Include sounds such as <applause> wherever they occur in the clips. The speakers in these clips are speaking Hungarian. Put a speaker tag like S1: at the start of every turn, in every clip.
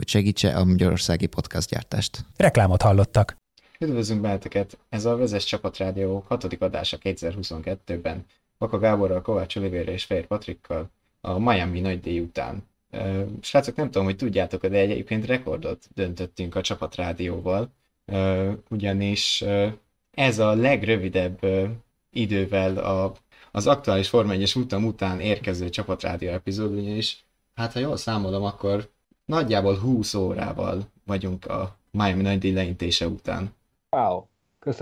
S1: hogy segítse a magyarországi podcastgyártást.
S2: Reklámot hallottak.
S3: Üdvözlünk benneteket! Ez a Vezes Csapatrádió 6. adása 2022-ben. Vaka Gáborral, Kovács Olivérre és Fehér Patrikkal a Miami nagy díj után. Srácok, nem tudom, hogy tudjátok, de egyébként rekordot döntöttünk a Csapatrádióval, ugyanis ez a legrövidebb idővel a, az aktuális Forma 1 utam után érkező Csapatrádió epizód, ugyanis hát ha jól számolom, akkor nagyjából 20 órával vagyunk a Miami nagy leintése után.
S4: Wow!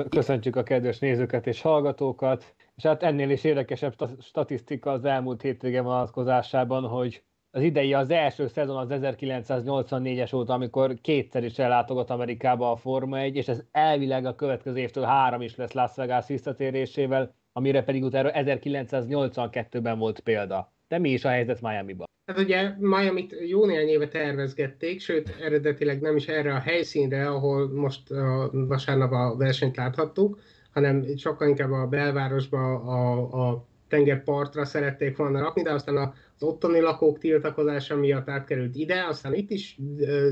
S4: Köszöntjük a kedves nézőket és hallgatókat, és hát ennél is érdekesebb statisztika az elmúlt hétvége vonatkozásában, hogy az idei az első szezon az 1984-es óta, amikor kétszer is ellátogat Amerikába a Forma 1, és ez elvileg a következő évtől három is lesz Las Vegas visszatérésével, amire pedig utána 1982-ben volt példa. De mi is a helyzet Miami-ban?
S5: Hát ugye Miami-t jó néhány éve tervezgették, sőt eredetileg nem is erre a helyszínre, ahol most a vasárnap a versenyt láthattuk, hanem sokkal inkább a belvárosba, a, a tengerpartra szerették volna rakni, de aztán az ottani lakók tiltakozása miatt átkerült ide, aztán itt is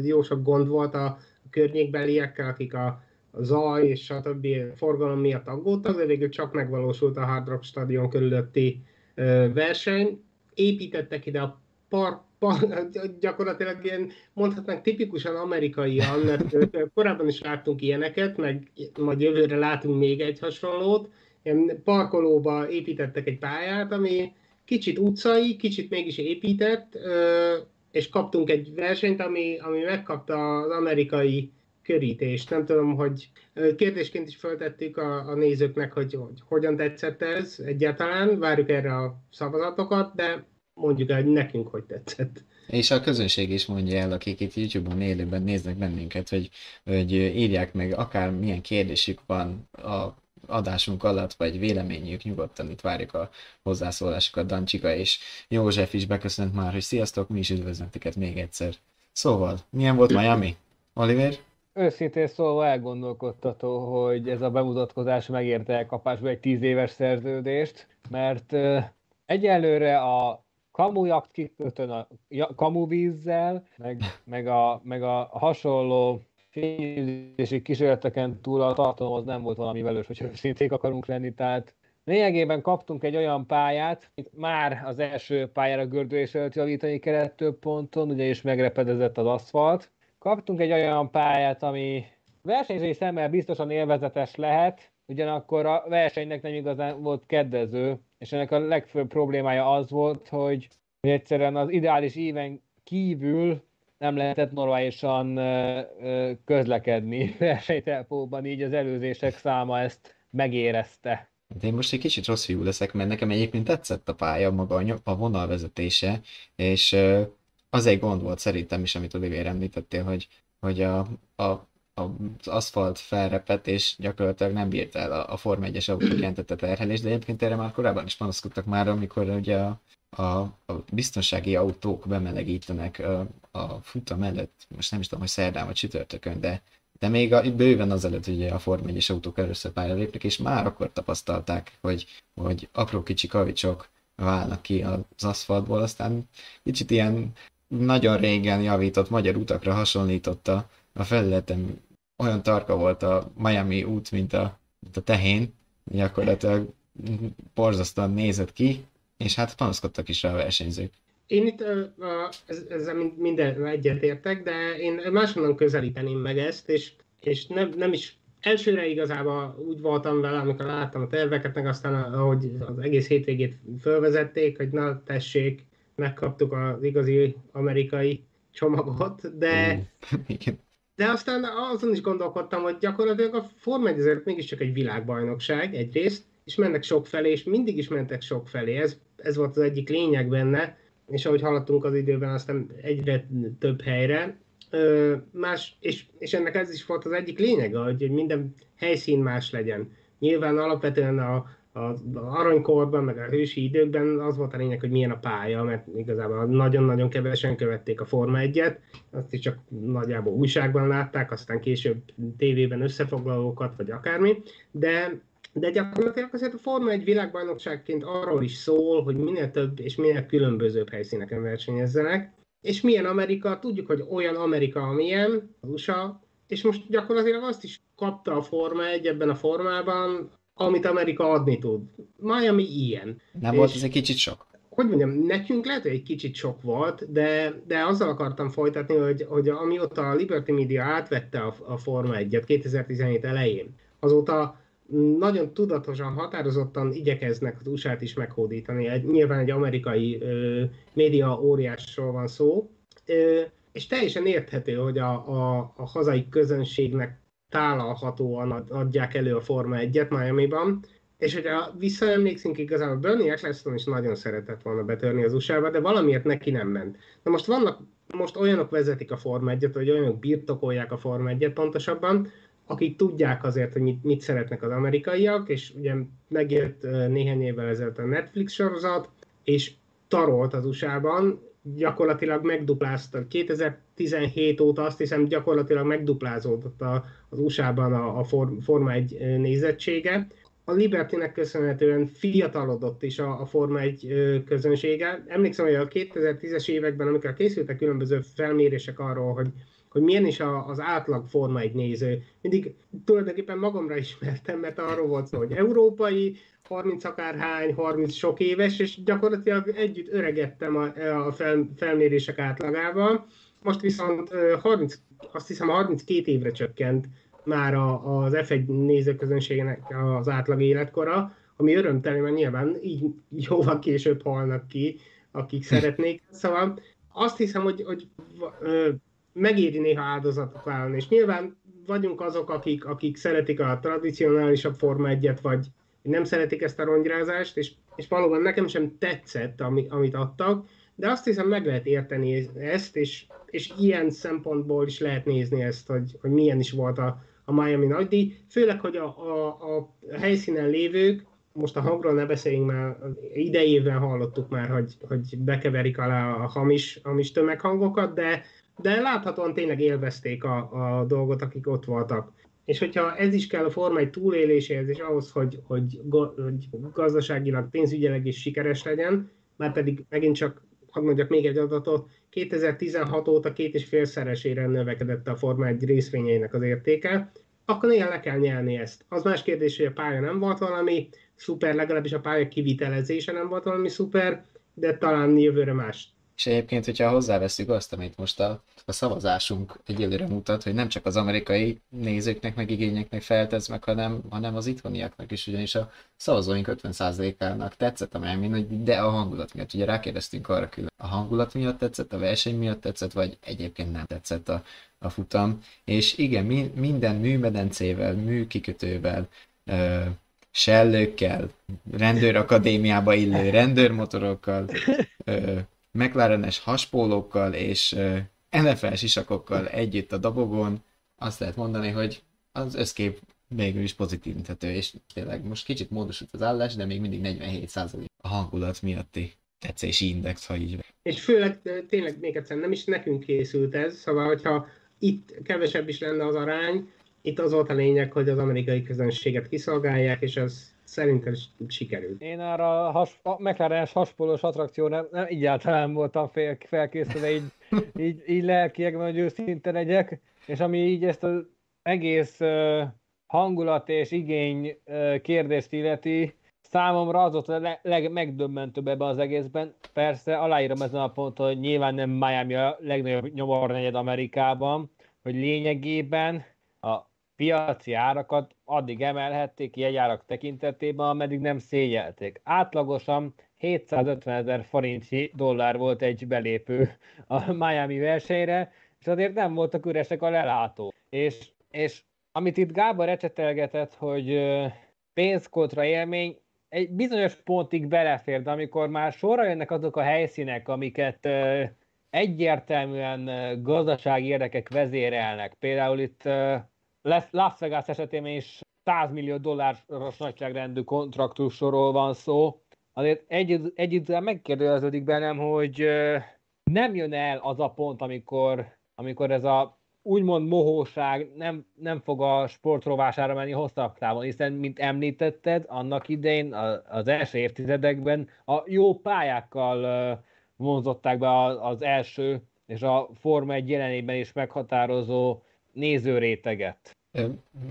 S5: jó sok gond volt a környékbeliekkel, akik a, zaj és a többi forgalom miatt aggódtak, de végül csak megvalósult a Hard Rock stadion körülötti verseny. Építettek ide a par, par, gyakorlatilag ilyen, mondhatnánk tipikusan amerikaian, mert korábban is láttunk ilyeneket, meg majd jövőre látunk még egy hasonlót. Ilyen parkolóba építettek egy pályát, ami kicsit utcai, kicsit mégis épített, és kaptunk egy versenyt, ami, ami megkapta az amerikai körítést. Nem tudom, hogy kérdésként is föltettük a, a nézőknek, hogy, hogy hogyan tetszett ez egyáltalán, várjuk erre a szavazatokat, de mondjuk el, hogy nekünk hogy tetszett.
S3: És a közönség is mondja el, akik itt YouTube-on élőben néznek bennünket, hogy, hogy írják meg akár milyen kérdésük van a adásunk alatt, vagy véleményük, nyugodtan itt várjuk a hozzászólásokat. Dancsika és József is beköszönt már, hogy sziasztok, mi is üdvözlünk még egyszer. Szóval, milyen volt Miami? Oliver?
S4: Őszintén szólva elgondolkodtató, hogy ez a bemutatkozás megérte elkapásba egy tíz éves szerződést, mert egyelőre a kamujakt kikötön a kamuvízzel, meg, meg, a, meg a hasonló fényűzési kísérleteken túl a tartalom az nem volt valami velős, hogy őszinték akarunk lenni, tehát lényegében kaptunk egy olyan pályát, itt már az első pályára gördülés előtt javítani kellett több ponton, ugye is megrepedezett az aszfalt. Kaptunk egy olyan pályát, ami versenyzői szemmel biztosan élvezetes lehet, ugyanakkor a versenynek nem igazán volt kedvező, és ennek a legfőbb problémája az volt, hogy, egyszerűen az ideális éven kívül nem lehetett normálisan közlekedni <laughs> versenytempóban, így az előzések száma ezt megérezte.
S3: De én most egy kicsit rossz fiú leszek, mert nekem egyébként tetszett a pálya, maga a vonalvezetése, és az egy gond volt szerintem is, amit Olivier említettél, hogy, hogy a, a az aszfalt felrepett, és gyakorlatilag nem bírt el a, a Form 1-es autók <clears throat> jelentette terhelést, de egyébként erre már korábban is panaszkodtak már, amikor ugye a, a, a biztonsági autók bemelegítenek a, a futam előtt, most nem is tudom, hogy szerdán vagy csütörtökön, de, de még a, bőven azelőtt, hogy a Form 1-es autók először pályára lépnek, és már akkor tapasztalták, hogy, hogy apró kicsi kavicsok válnak ki az aszfaltból, aztán kicsit ilyen nagyon régen javított magyar utakra hasonlította a felületen olyan tarka volt a Miami út, mint a, mint a tehén, gyakorlatilag borzasztóan nézett ki, és hát panaszkodtak is rá a versenyzők.
S5: Én itt ezzel minden egyetértek, de én máshonnan közelíteném meg ezt, és, és nem, nem is elsőre igazából úgy voltam vele, amikor láttam a terveket, meg aztán ahogy az egész hétvégét fölvezették, hogy na tessék, megkaptuk az igazi amerikai csomagot, de, <laughs> Igen. De aztán azon is gondolkodtam, hogy gyakorlatilag a Forma 1 azért mégiscsak egy világbajnokság egyrészt, és mennek sok felé, és mindig is mentek sok felé. Ez, ez volt az egyik lényeg benne, és ahogy haladtunk az időben, aztán egyre több helyre. más, és, és ennek ez is volt az egyik lényege, hogy minden helyszín más legyen. Nyilván alapvetően a, az aranykorban, meg a hősi időkben az volt a lényeg, hogy milyen a pálya, mert igazából nagyon-nagyon kevesen követték a Forma 1-et, azt is csak nagyjából újságban látták, aztán később tévében összefoglalókat, vagy akármi, de de gyakorlatilag azért a Forma egy világbajnokságként arról is szól, hogy minél több és minél különbözőbb helyszíneken versenyezzenek, és milyen Amerika, tudjuk, hogy olyan Amerika, amilyen, az USA, és most gyakorlatilag azt is kapta a Forma egy ebben a formában, amit Amerika adni tud. Miami ilyen.
S3: Nem és volt ez egy kicsit sok?
S5: Hogy mondjam, nekünk lehet, hogy egy kicsit sok volt, de, de azzal akartam folytatni, hogy, hogy amióta a Liberty Media átvette a, a Forma 1-et 2017 elején, azóta nagyon tudatosan, határozottan igyekeznek az USA-t is meghódítani. Egy, nyilván egy amerikai ö, média óriásról van szó, ö, és teljesen érthető, hogy a, a, a hazai közönségnek tálalhatóan adják elő a Forma 1-et Miami-ban, és hogyha visszaemlékszünk, igazából Bernie Eccleston is nagyon szeretett volna betörni az USA-ba, de valamiért neki nem ment. Na most vannak, most olyanok vezetik a Forma 1-et, vagy olyanok birtokolják a Forma 1-et pontosabban, akik tudják azért, hogy mit, mit szeretnek az amerikaiak, és ugye megjött néhány évvel ezelőtt a Netflix sorozat, és tarolt az USA-ban, gyakorlatilag megduplázta. 2017 óta azt hiszem gyakorlatilag megduplázódott a, az USA-ban a, a Forma 1 nézettsége. A Libertynek köszönhetően fiatalodott is a, a Forma 1 közönsége. Emlékszem, hogy a 2010-es években, amikor készültek különböző felmérések arról, hogy hogy milyen is a, az átlag Forma egy néző. Mindig tulajdonképpen magamra ismertem, mert arról volt szó, hogy európai, 30 akárhány, 30 sok éves, és gyakorlatilag együtt öregettem a, a fel, felmérések átlagával. Most viszont 30, azt hiszem 32 évre csökkent már a, az F1 nézőközönségének az átlag életkora, ami örömteli, mert nyilván így jóval később halnak ki, akik szeretnék. Szóval azt hiszem, hogy, hogy megéri néha áldozatot vállalni, és nyilván vagyunk azok, akik, akik szeretik a tradicionálisabb Forma 1 vagy nem szeretik ezt a rongyrázást, és, és valóban nekem sem tetszett, ami, amit adtak, de azt hiszem meg lehet érteni ezt, és, és ilyen szempontból is lehet nézni ezt, hogy, hogy milyen is volt a, a Miami nagydíj, főleg, hogy a, a, a helyszínen lévők, most a hangról ne beszéljünk már, idejében hallottuk már, hogy, hogy bekeverik alá a hamis, hamis tömeghangokat, de de láthatóan tényleg élvezték a, a dolgot, akik ott voltak. És hogyha ez is kell a Forma egy túléléséhez, és ahhoz, hogy, hogy, hogy gazdaságilag, pénzügyileg is sikeres legyen, már pedig megint csak, hadd mondjak még egy adatot, 2016 óta két és félszeresére növekedett a Forma egy részvényeinek az értéke, akkor néha le kell nyelni ezt. Az más kérdés, hogy a pálya nem volt valami szuper, legalábbis a pálya kivitelezése nem volt valami szuper, de talán jövőre más
S3: és egyébként, hogyha hozzáveszünk azt, amit most a, a szavazásunk egyelőre mutat, hogy nem csak az amerikai nézőknek, meg igényeknek feltesz meg, hanem, hanem az itthoniaknak is, ugyanis a szavazóink 50%-ának tetszett a Miami, hogy de a hangulat miatt. Ugye rákérdeztünk arra külön, a hangulat miatt tetszett, a verseny miatt tetszett, vagy egyébként nem tetszett a, a futam. És igen, mi, minden műmedencével, műkikötővel, ö, sellőkkel, rendőrakadémiába illő <laughs> rendőrmotorokkal, ö, McLarenes haspólókkal és NFL sisakokkal együtt a dobogón, azt lehet mondani, hogy az összkép végül is pozitívíthető, és tényleg most kicsit módosult az állás, de még mindig 47% a hangulat miatti tetszési index, ha így
S5: És főleg tényleg még egyszer nem is nekünk készült ez, szóval hogyha itt kevesebb is lenne az arány, itt az volt a lényeg, hogy az amerikai közönséget kiszolgálják, és az szerintem sikerült.
S4: Én arra has, a McLaren-es haspolós attrakció nem, nem egyáltalán voltam fél, felkészülve, így, így, így lelkiekben, hogy őszinte legyek, és ami így ezt az egész uh, hangulat és igény uh, kérdést illeti, számomra az volt a legmegdöbbentőbb ebben az egészben. Persze aláírom ezen a ponton, hogy nyilván nem Miami a legnagyobb nyomornegyed Amerikában, hogy lényegében piaci árakat addig emelhették jegyárak tekintetében, ameddig nem szégyelték. Átlagosan 750 ezer forintnyi dollár volt egy belépő a Miami versenyre, és azért nem voltak üresek a lelátó. És, és amit itt Gábor ecsetelgetett, hogy pénzkotra élmény, egy bizonyos pontig belefér, de amikor már sorra jönnek azok a helyszínek, amiket egyértelműen gazdasági érdekek vezérelnek. Például itt Las Vegas esetében is 100 millió dolláros nagyságrendű kontraktusról van szó. Azért egy, egy megkérdeződik bennem, hogy nem jön el az a pont, amikor, amikor ez a úgymond mohóság nem, nem fog a sportrovására menni hosszabb távon, hiszen, mint említetted, annak idején az első évtizedekben a jó pályákkal vonzották be az első és a Forma egy jelenében is meghatározó nézőréteget.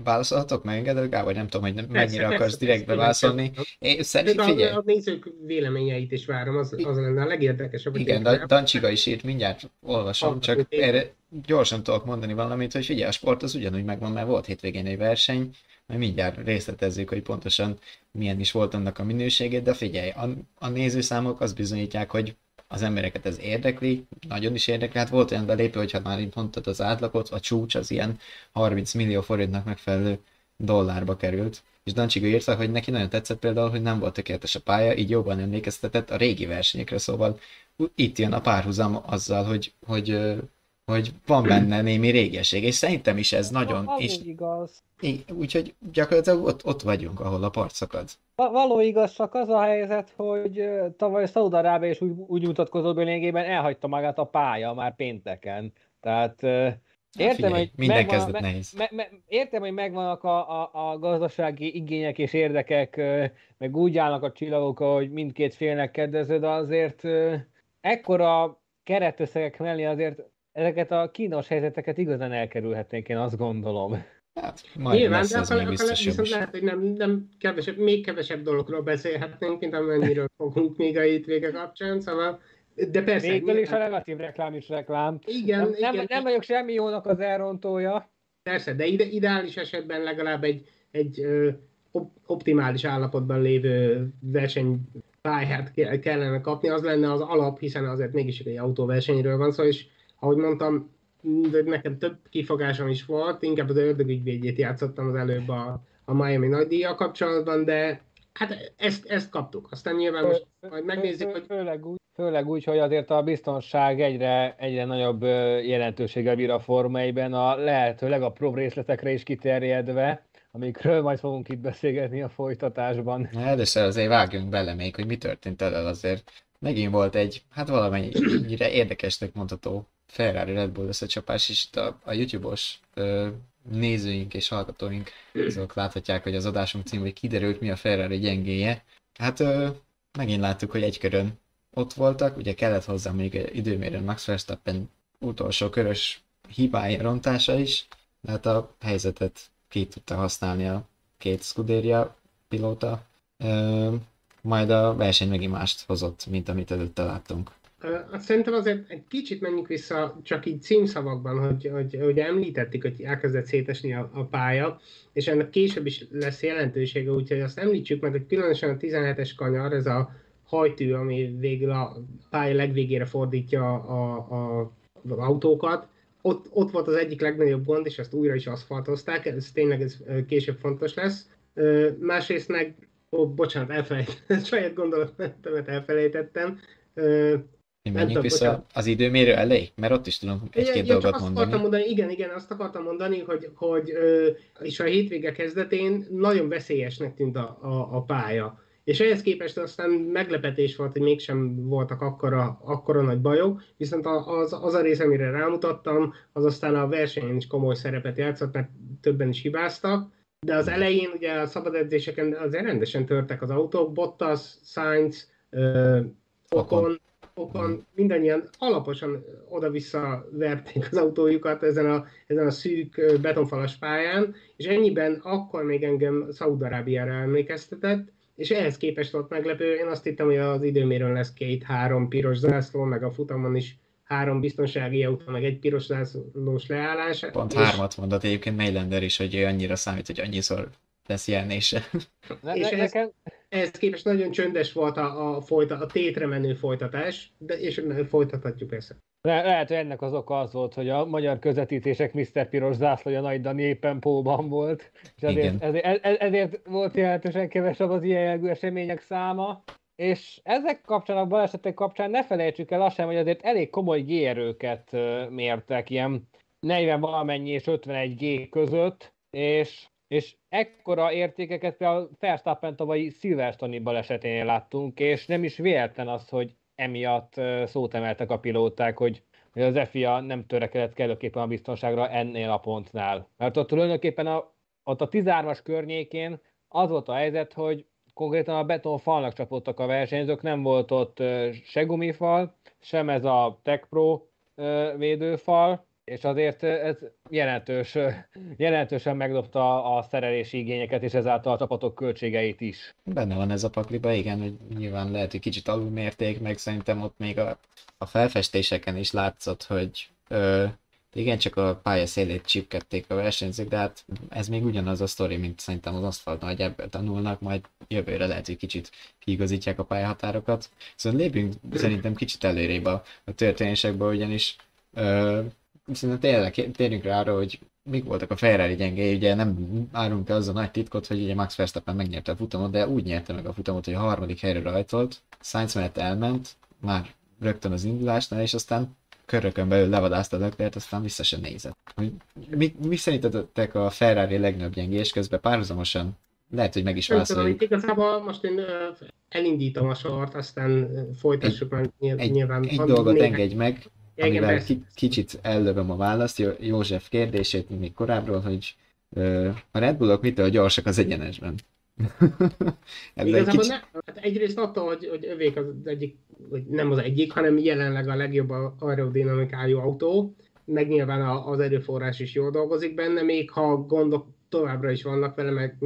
S3: Válaszolhatok, megengedett, Gábor? Nem tudom, hogy nem, mennyire persze, akarsz direktbe válaszolni.
S5: Én szerintem figyelj. A, a nézők véleményeit is várom, az, az lenne a legérdekesebb.
S3: Igen, de Dancsiga is írt, mindjárt olvasom, ah, csak erre gyorsan tudok mondani valamit, hogy figyelj, a sport az ugyanúgy megvan, mert volt hétvégén egy verseny, majd mindjárt részletezzük, hogy pontosan milyen is volt annak a minőségét, de figyelj, a, a nézőszámok azt bizonyítják, hogy az embereket ez érdekli, nagyon is érdekli. Hát volt olyan belépő, hogyha már így mondtad az átlagot, a csúcs az ilyen 30 millió forintnak megfelelő dollárba került. És Dancsiga írta, hogy neki nagyon tetszett például, hogy nem volt tökéletes a pálya, így jobban emlékeztetett a régi versenyekre, szóval itt jön a párhuzam azzal, hogy, hogy hogy van benne némi régesség, és szerintem is ez nagyon...
S4: Való
S3: és,
S4: igaz.
S3: Úgyhogy gyakorlatilag ott, ott vagyunk, ahol a part szakad.
S4: Való igaz, csak az a helyzet, hogy tavaly Szaudarábe is úgy, úgy mutatkozott lényegében elhagyta magát a pálya már pénteken. Tehát Értem, figyelj, hogy
S3: minden megvan, kezdet me, nehéz. Me, me,
S4: értem, hogy megvannak a, a, a gazdasági igények és érdekek, meg úgy állnak a csillagok, hogy mindkét félnek kedvező, de azért ekkora keretösszegek mellé azért ezeket a kínos helyzeteket igazán elkerülhetnénk, én azt gondolom.
S5: Hát, majd Nyilván, lesz de akkor, akkor viszont lehet, hogy nem, nem kevesebb, még kevesebb dologról beszélhetnénk, mint amennyiről fogunk még a hétvége kapcsán, szóval de persze.
S4: Végül is a negatív reklám is reklám.
S5: Igen,
S4: nem,
S5: igen.
S4: Nem, nem vagyok semmi jónak az elrontója.
S5: Persze, de ide, ideális esetben legalább egy, egy ö, optimális állapotban lévő versenypályát kellene kapni, az lenne az alap, hiszen azért mégis egy autóversenyről van szó, és ahogy mondtam, de nekem több kifogásom is volt, inkább az ördögügyvédjét játszottam az előbb a, a Miami nagy díja kapcsolatban, de hát ezt, ezt kaptuk. Aztán nyilván most majd megnézzük, hogy...
S4: Főleg úgy, főleg úgy, hogy azért a biztonság egyre, egyre nagyobb jelentősége bír a formaiben, a lehető legapróbb részletekre is kiterjedve, amikről majd fogunk itt beszélgetni a folytatásban.
S3: Először azért vágjunk bele még, hogy mi történt el azért. Megint volt egy, hát valamennyire érdekesnek mondható Ferrari Red Bull összecsapás, és itt a, a YouTube-os ö, nézőink és hallgatóink azok láthatják, hogy az adásunk című kiderült, mi a Ferrari gyengéje. Hát ö, megint láttuk, hogy egy körön ott voltak, ugye kellett hozzá még időmérőn Max Verstappen utolsó körös hibája rontása is, de hát a helyzetet ki tudta használni a két Scuderia pilóta. Ö, majd a verseny megint mást hozott, mint amit előtte láttunk.
S5: Szerintem azért egy kicsit menjünk vissza csak így címszavakban, hogy, hogy, hogy említettük, hogy elkezdett szétesni a, a pálya, és ennek később is lesz jelentősége, úgyhogy azt említsük meg, hogy különösen a 17-es kanyar, ez a hajtű, ami végül a pálya legvégére fordítja a, a, az autókat, ott, ott volt az egyik legnagyobb gond, és ezt újra is aszfaltozták, ez tényleg ez később fontos lesz. Másrészt meg, ó, bocsánat, <laughs> elfelejtettem, saját gondolatomat elfelejtettem,
S3: menjünk vissza bocsánat. az időmérő elé? Mert ott is tudom egy-két ja, dolgot
S5: azt
S3: mondani.
S5: Akartam mondani. Igen, igen, azt akartam mondani, hogy, hogy és a hétvége kezdetén nagyon veszélyesnek tűnt a, a, a pálya. És ehhez képest aztán meglepetés volt, hogy mégsem voltak akkora, akkora nagy bajok, viszont az, az a rész, amire rámutattam, az aztán a versenyen is komoly szerepet játszott, mert többen is hibáztak, de az elején ugye a szabad edzéseken azért rendesen törtek az autók, Bottas, Sainz, Okon, Okon mindannyian alaposan oda-vissza verték az autójukat ezen a, ezen a szűk betonfalas pályán, és ennyiben akkor még engem Szaudarábiára emlékeztetett, és ehhez képest volt meglepő, én azt hittem, hogy az időmérőn lesz két-három piros zászló, meg a futamon is három biztonsági autó, meg egy piros zászlós leállás.
S3: Pont és... hármat mondott egyébként Mailander is, hogy ő annyira számít, hogy annyiszor lesz jelenése.
S5: és ez, ehhez képest nagyon csöndes volt a, a, folyta, a tétre menő folytatás, de, és folytathatjuk persze.
S4: Le, lehet, hogy ennek az oka az volt, hogy a magyar közvetítések Mr. Piros zászlója Nagy Dani éppen Póban volt, és ezért, ezért, ezért, ezért volt jelentősen kevesebb az ilyen jelgő események száma. és ezek kapcsán, a balesetek kapcsán ne felejtsük el azt sem, hogy azért elég komoly G-erőket mértek, ilyen 40 valamennyi és 51 G között, és, és ekkora értékeket például Verstappen tavalyi Silverstone baleseténél láttunk, és nem is véletlen az, hogy emiatt szót emeltek a pilóták, hogy hogy az FIA nem törekedett kellőképpen a biztonságra ennél a pontnál. Mert ott tulajdonképpen a, ott a 13-as környékén az volt a helyzet, hogy konkrétan a beton falnak csapottak a versenyzők, nem volt ott se gumifal, sem ez a Tech Pro védőfal, és azért ez jelentős, jelentősen megdobta a szerelési igényeket, és ezáltal a csapatok költségeit is.
S3: Benne van ez a pakliba, igen, hogy nyilván lehet, hogy kicsit alulmérték, meg szerintem ott még a, a felfestéseken is látszott, hogy ö, igen, csak a pálya szélét csipkedték a versenyzők, de hát ez még ugyanaz a sztori, mint szerintem az aszfalton, hogy ebből tanulnak, majd jövőre lehet, hogy kicsit kiigazítják a pályahatárokat. Szóval lépünk szerintem kicsit előrébb a, a történésekbe, ugyanis ö, szerintem tényleg térjünk rá arra, hogy mik voltak a Ferrari gyengéi, ugye nem árunk el az a nagy titkot, hogy ugye Max Verstappen megnyerte a futamot, de úgy nyerte meg a futamot, hogy a harmadik helyre rajtolt, Sainz mellett elment, már rögtön az indulásnál, és aztán körökön belül levadázta Leclerc, aztán vissza sem nézett. Hogy mi, mi szerintetek a Ferrari legnagyobb gyengés közben párhuzamosan lehet, hogy meg is válaszoljuk.
S5: Igazából most én elindítom a sort, aztán folytassuk
S3: egy, meg nyilván. Egy, egy dolgot néhány... engedj meg, amivel ki, kicsit ellövöm a választ József kérdését még korábbról, hogy a Red Bullok mitől gyorsak az egyenesben? <laughs>
S5: Igazából kicsit... ne, hát egyrészt attól, hogy, hogy övék az egyik, vagy nem az egyik, hanem jelenleg a legjobb aerodinamikájú autó, meg nyilván az erőforrás is jól dolgozik benne, még ha gondok továbbra is vannak vele, meg,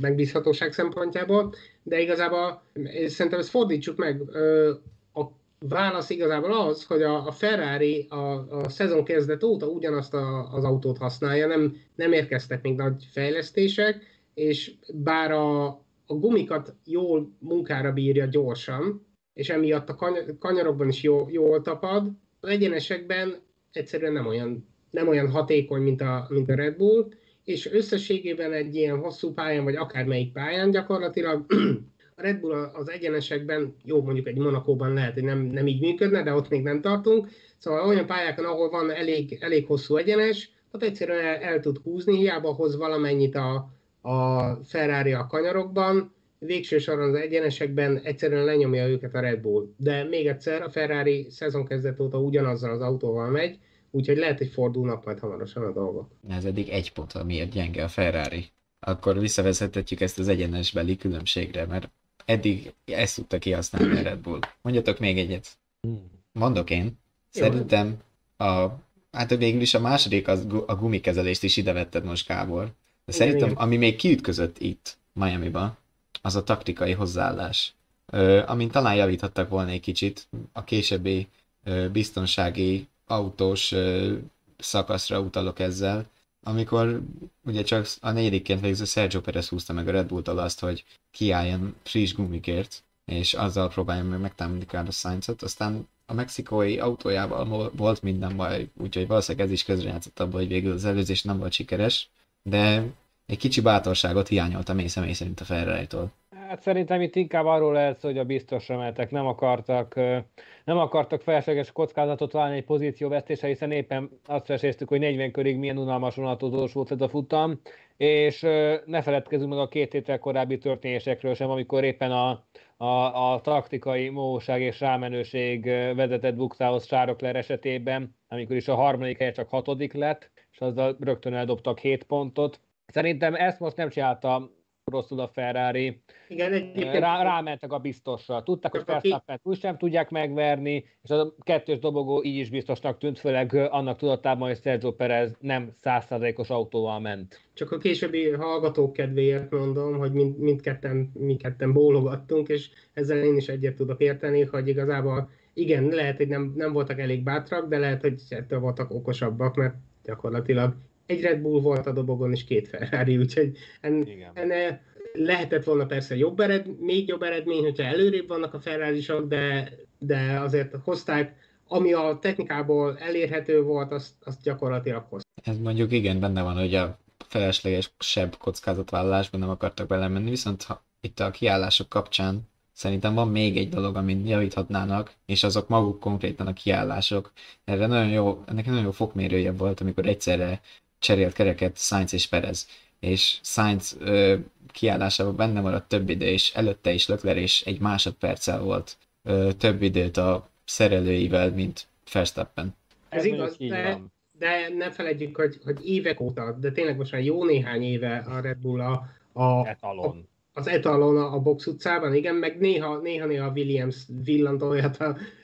S5: megbízhatóság szempontjából, de igazából szerintem ezt fordítsuk meg, a válasz igazából az, hogy a, a Ferrari a, a szezon kezdet óta ugyanazt a, az autót használja, nem, nem érkeztek még nagy fejlesztések, és bár a, a gumikat jól munkára bírja gyorsan, és emiatt a kany- kanyarokban is jó, jól tapad, az egyenesekben egyszerűen nem olyan, nem olyan hatékony, mint a, mint a Red Bull, és összességében egy ilyen hosszú pályán, vagy akármelyik pályán gyakorlatilag <clears throat> Red Bull az egyenesekben, jó mondjuk egy Monakóban lehet, hogy nem, nem így működne, de ott még nem tartunk, szóval olyan pályákon, ahol van elég, elég hosszú egyenes, ott egyszerűen el, el tud húzni, hiába hoz valamennyit a, a Ferrari a kanyarokban, végső soron az egyenesekben egyszerűen lenyomja őket a Red Bull. De még egyszer, a Ferrari szezon kezdet óta ugyanazzal az autóval megy, úgyhogy lehet, hogy fordulnak majd hamarosan a dolgok.
S3: Ez eddig egy pont, miért gyenge a Ferrari. Akkor visszavezethetjük ezt az egyenesbeli különbségre, mert eddig ezt tudta kihasználni a Red Bull. Mondjatok még egyet. Mondok én. Szerintem a, hát végül is a második az, a gumikezelést is ide vetted most, Gábor. De szerintem, ami még kiütközött itt, Miami-ba, az a taktikai hozzáállás. Ö, amin talán javíthattak volna egy kicsit, a későbbi ö, biztonsági autós ö, szakaszra utalok ezzel, amikor ugye csak a negyedikként végző Sergio Perez húzta meg a Red Bull-tól azt, hogy kiálljon friss gumikért, és azzal próbálja meg megtámadni Carlos Sainzot, aztán a mexikói autójával volt minden baj, úgyhogy valószínűleg ez is közrejátszott abban, hogy végül az előzés nem volt sikeres, de egy kicsi bátorságot hiányoltam én személy szerint a ferrari.
S4: Hát szerintem itt inkább arról lehet, hogy a biztosra mentek, nem akartak, nem akartak felesleges kockázatot találni egy pozícióvesztésre, hiszen éppen azt veséztük, hogy 40 körig milyen unalmas unaltozós volt ez a futam, és ne feledkezzünk meg a két héttel korábbi történésekről sem, amikor éppen a, a, a taktikai móság és rámenőség vezetett bukszához Sárokler esetében, amikor is a harmadik helye csak hatodik lett, és azzal rögtön eldobtak 7 pontot. Szerintem ezt most nem csinálta rosszul a Ferrari.
S5: Igen, egyébként...
S4: Rá, rámentek a biztosra. Tudták, hogy Verstappen úgy sem tudják megverni, és a kettős dobogó így is biztosnak tűnt, főleg annak tudatában, hogy Sergio Perez nem százszázalékos autóval ment.
S5: Csak a későbbi hallgatók kedvéért mondom, hogy mind, mindketten, mindketten bólogattunk, és ezzel én is egyet tudok érteni, hogy igazából igen, lehet, hogy nem, nem voltak elég bátrak, de lehet, hogy ettől voltak okosabbak, mert gyakorlatilag egy Red Bull volt a dobogon, és két Ferrari, úgyhogy en, enne lehetett volna persze jobb ered, még jobb eredmény, hogyha előrébb vannak a ferrari de, de azért hozták, ami a technikából elérhető volt, azt, azt gyakorlatilag hozták.
S3: Ez mondjuk igen, benne van, hogy a felesleges sebb kockázatvállalásban nem akartak belemenni, viszont ha itt a kiállások kapcsán szerintem van még egy dolog, amit javíthatnának, és azok maguk konkrétan a kiállások. Erre nagyon jó, ennek nagyon jó fokmérője volt, amikor egyszerre cserélt kereket Sainz és Perez. És Sainz ö, kiállásában benne maradt több idő, és előtte is Lökler és egy másodperccel volt ö, több időt a szerelőivel, mint Verstappen.
S5: Ez, igaz, de, de ne felejtjük, hogy, hogy évek óta, de tényleg most már jó néhány éve a Red Bull a, a,
S4: etalon.
S5: A, az etalon a, a box utcában, igen, meg néha, néha, néha a Williams villant olyat,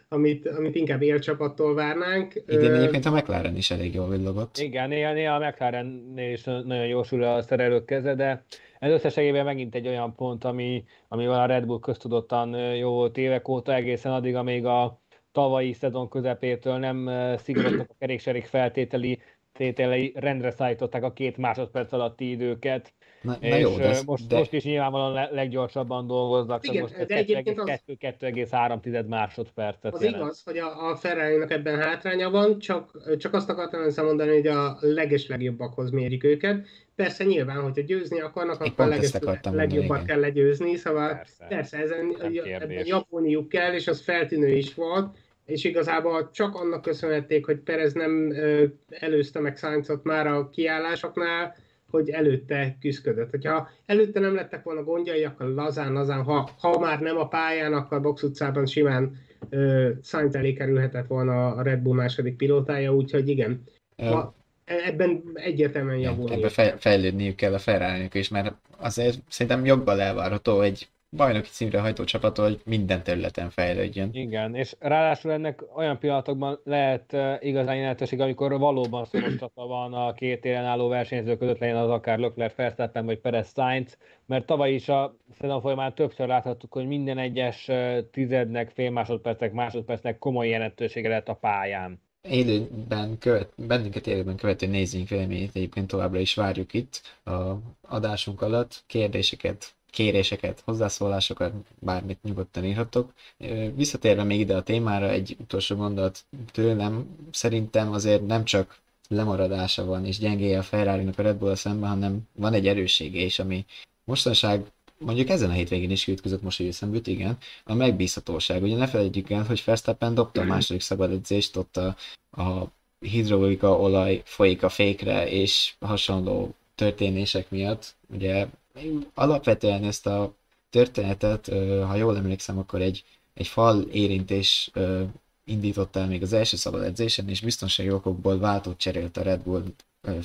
S5: amit, amit inkább élcsapattól várnánk.
S3: Igen, egyébként a McLaren is elég jól villogott.
S4: Igen, néha, néha a McLaren is nagyon jósul a szerelők keze, de ez összességében megint egy olyan pont, ami, ami a Red Bull köztudottan jó volt évek óta, egészen addig, amíg a tavalyi szezon közepétől nem szigorodtak a kerékserék feltételi tételei, rendre szállították a két másodperc alatti időket, Na, és na jó, de, most, de... most is nyilvánvalóan leggyorsabban dolgoznak, Igen, most de 2,3 másodpercet
S5: Az jelent. igaz, hogy a, a ferrari ebben hátránya van, csak, csak azt akartam össze mondani, hogy a leges legjobbakhoz mérik őket. Persze nyilván, hogyha győzni akarnak, akkor a leges, legjobbat mondani, kell legyőzni, szóval persze, persze ezen, ebben japóniuk kell, és az feltűnő is volt, és igazából csak annak köszönhették, hogy Perez nem előzte meg Sainzot már a kiállásoknál, hogy előtte küzdött. Hogyha előtte nem lettek volna gondjai, akkor lazán, lazán, ha, ha már nem a pályán, akkor a box utcában simán uh, Sainz elé kerülhetett volna a Red Bull második pilótája, úgyhogy igen. Ha, ebben egyértelműen javulni.
S3: Ebben fejlődniük kell a ferrari is, mert azért szerintem joggal elvárható egy bajnoki címre hajtó csapat, hogy minden területen fejlődjön.
S4: Igen, és ráadásul ennek olyan pillanatokban lehet uh, igazán jelentőség, amikor valóban szoros csata van a két élen álló versenyző között, legyen az akár Lökler, Verstappen vagy Perez Sainz, mert tavaly is a szezon folyamán többször láthattuk, hogy minden egyes uh, tizednek, fél másodpercnek, másodpercnek komoly jelentősége lett a pályán
S3: élőben követ, bennünket élőben követő nézőink véleményét egyébként továbbra is várjuk itt a adásunk alatt. Kérdéseket kéréseket, hozzászólásokat, bármit nyugodtan írhatok. Visszatérve még ide a témára, egy utolsó mondat tőlem, szerintem azért nem csak lemaradása van és gyengéje a ferrari a Red bull szemben, hanem van egy erőssége is, ami mostanság mondjuk ezen a hétvégén is ütközött most, hogy eszembe igen, a megbízhatóság. Ugye ne felejtjük el, hogy Verstappen dobta a második szabad edzést, ott a, a hidrolika olaj folyik a fékre, és hasonló történések miatt. Ugye alapvetően ezt a történetet, ha jól emlékszem, akkor egy, egy fal érintés indította el még az első szabad edzésen, és biztonsági okokból váltót cserélt a Red Bull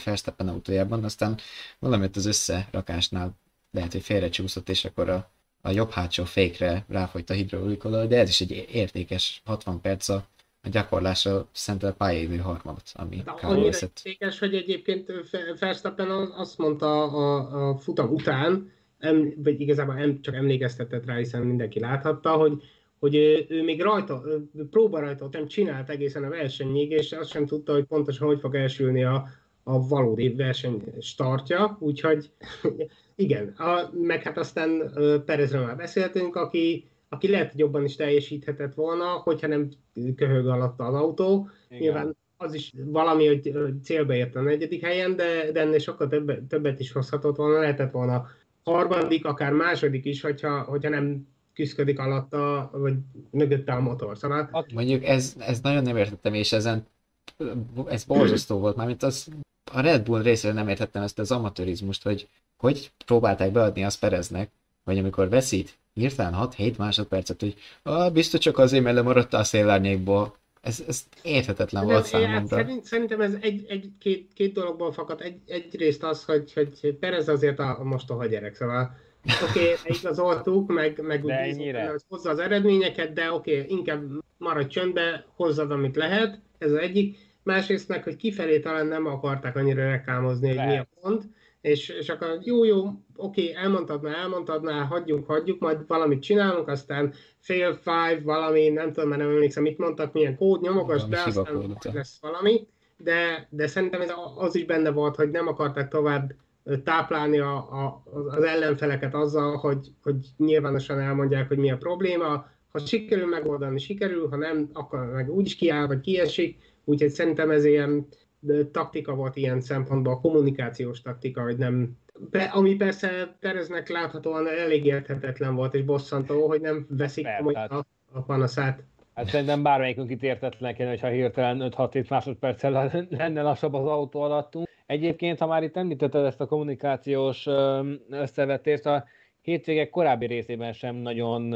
S3: Verstappen autójában, aztán valamit az összerakásnál lehet, hogy félrecsúszott, és akkor a, a jobb hátsó fékre ráfolyt a hidrolikolaj, de ez is egy értékes 60 perc a, a gyakorlásra szentelt pályaidő harmadot, ami
S5: Annyira értékes, hogy egyébként Verstappen azt mondta a, a futam után, em, vagy igazából em, csak emlékeztetett rá, hiszen mindenki láthatta, hogy hogy ő, ő még rajta, próba rajta nem csinált egészen a versenyig, és azt sem tudta, hogy pontosan hogy fog elsülni a, a valódi verseny startja, úgyhogy <laughs> igen, a, meg hát aztán Perezről már beszéltünk, aki, aki lehet, hogy jobban is teljesíthetett volna, hogyha nem köhög alatta az autó. Igen. Nyilván az is valami, hogy célba ért a negyedik helyen, de, de ennél sokkal többet, többet is hozhatott volna, lehetett volna harmadik, akár második is, hogyha, hogyha nem küzdik alatta, vagy mögötte a motor. Szóval...
S3: Mondjuk ez, ez nagyon nem értettem, és ezen ez borzasztó volt, mármint az a Red Bull részéről nem értettem ezt az amatőrizmust, hogy hogy próbálták beadni azt Pereznek, vagy amikor veszít, hirtelen 6-7 másodpercet, hogy ah, biztos csak azért, mert lemaradt a szélárnyékból. Ez, ez érthetetlen volt számomra.
S5: Szerint, szerintem ez egy, egy, két, két dologból fakad. Egy, egyrészt az, hogy, hogy Perez azért a mostoha gyerek, szóval oké, okay, igazoltuk, meg, meg úgy bízunk, hogy hozza az eredményeket, de oké, okay, inkább maradj csöndbe, hozzad, amit lehet, ez az egyik. Másrészt meg, hogy kifelé talán nem akarták annyira rekámozni, hogy mi a pont, és, és akkor jó, jó, oké, elmondtad már, elmondtad már, hagyjuk, hagyjuk, majd valamit csinálunk, aztán fail five, valami, nem tudom, mert nem emlékszem, mit mondtak, milyen kód nyomogass be, aztán lesz valami, de, de szerintem ez az is benne volt, hogy nem akarták tovább táplálni a, a, az ellenfeleket azzal, hogy, hogy nyilvánosan elmondják, hogy mi a probléma, ha sikerül megoldani, sikerül, ha nem, akkor meg úgyis kiáll, vagy kiesik, úgyhogy szerintem ez ilyen taktika volt ilyen szempontból, a kommunikációs taktika, hogy nem, Be, ami persze Pereznek láthatóan elég érthetetlen volt és bosszantó, hogy nem veszik
S4: Persze,
S5: komolyan
S4: hát.
S5: a, a panaszát.
S4: Hát szerintem bármelyikünk itt értetlenek kéne, hogyha hirtelen 5-6-7 másodperccel <laughs> lenne lassabb az autó alattunk. Egyébként, ha már itt említetted ezt a kommunikációs összevetést, a hétvégek korábbi részében sem nagyon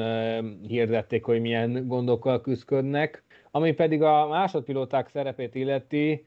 S4: hirdették, hogy milyen gondokkal küzdködnek. Ami pedig a másodpilóták szerepét illeti,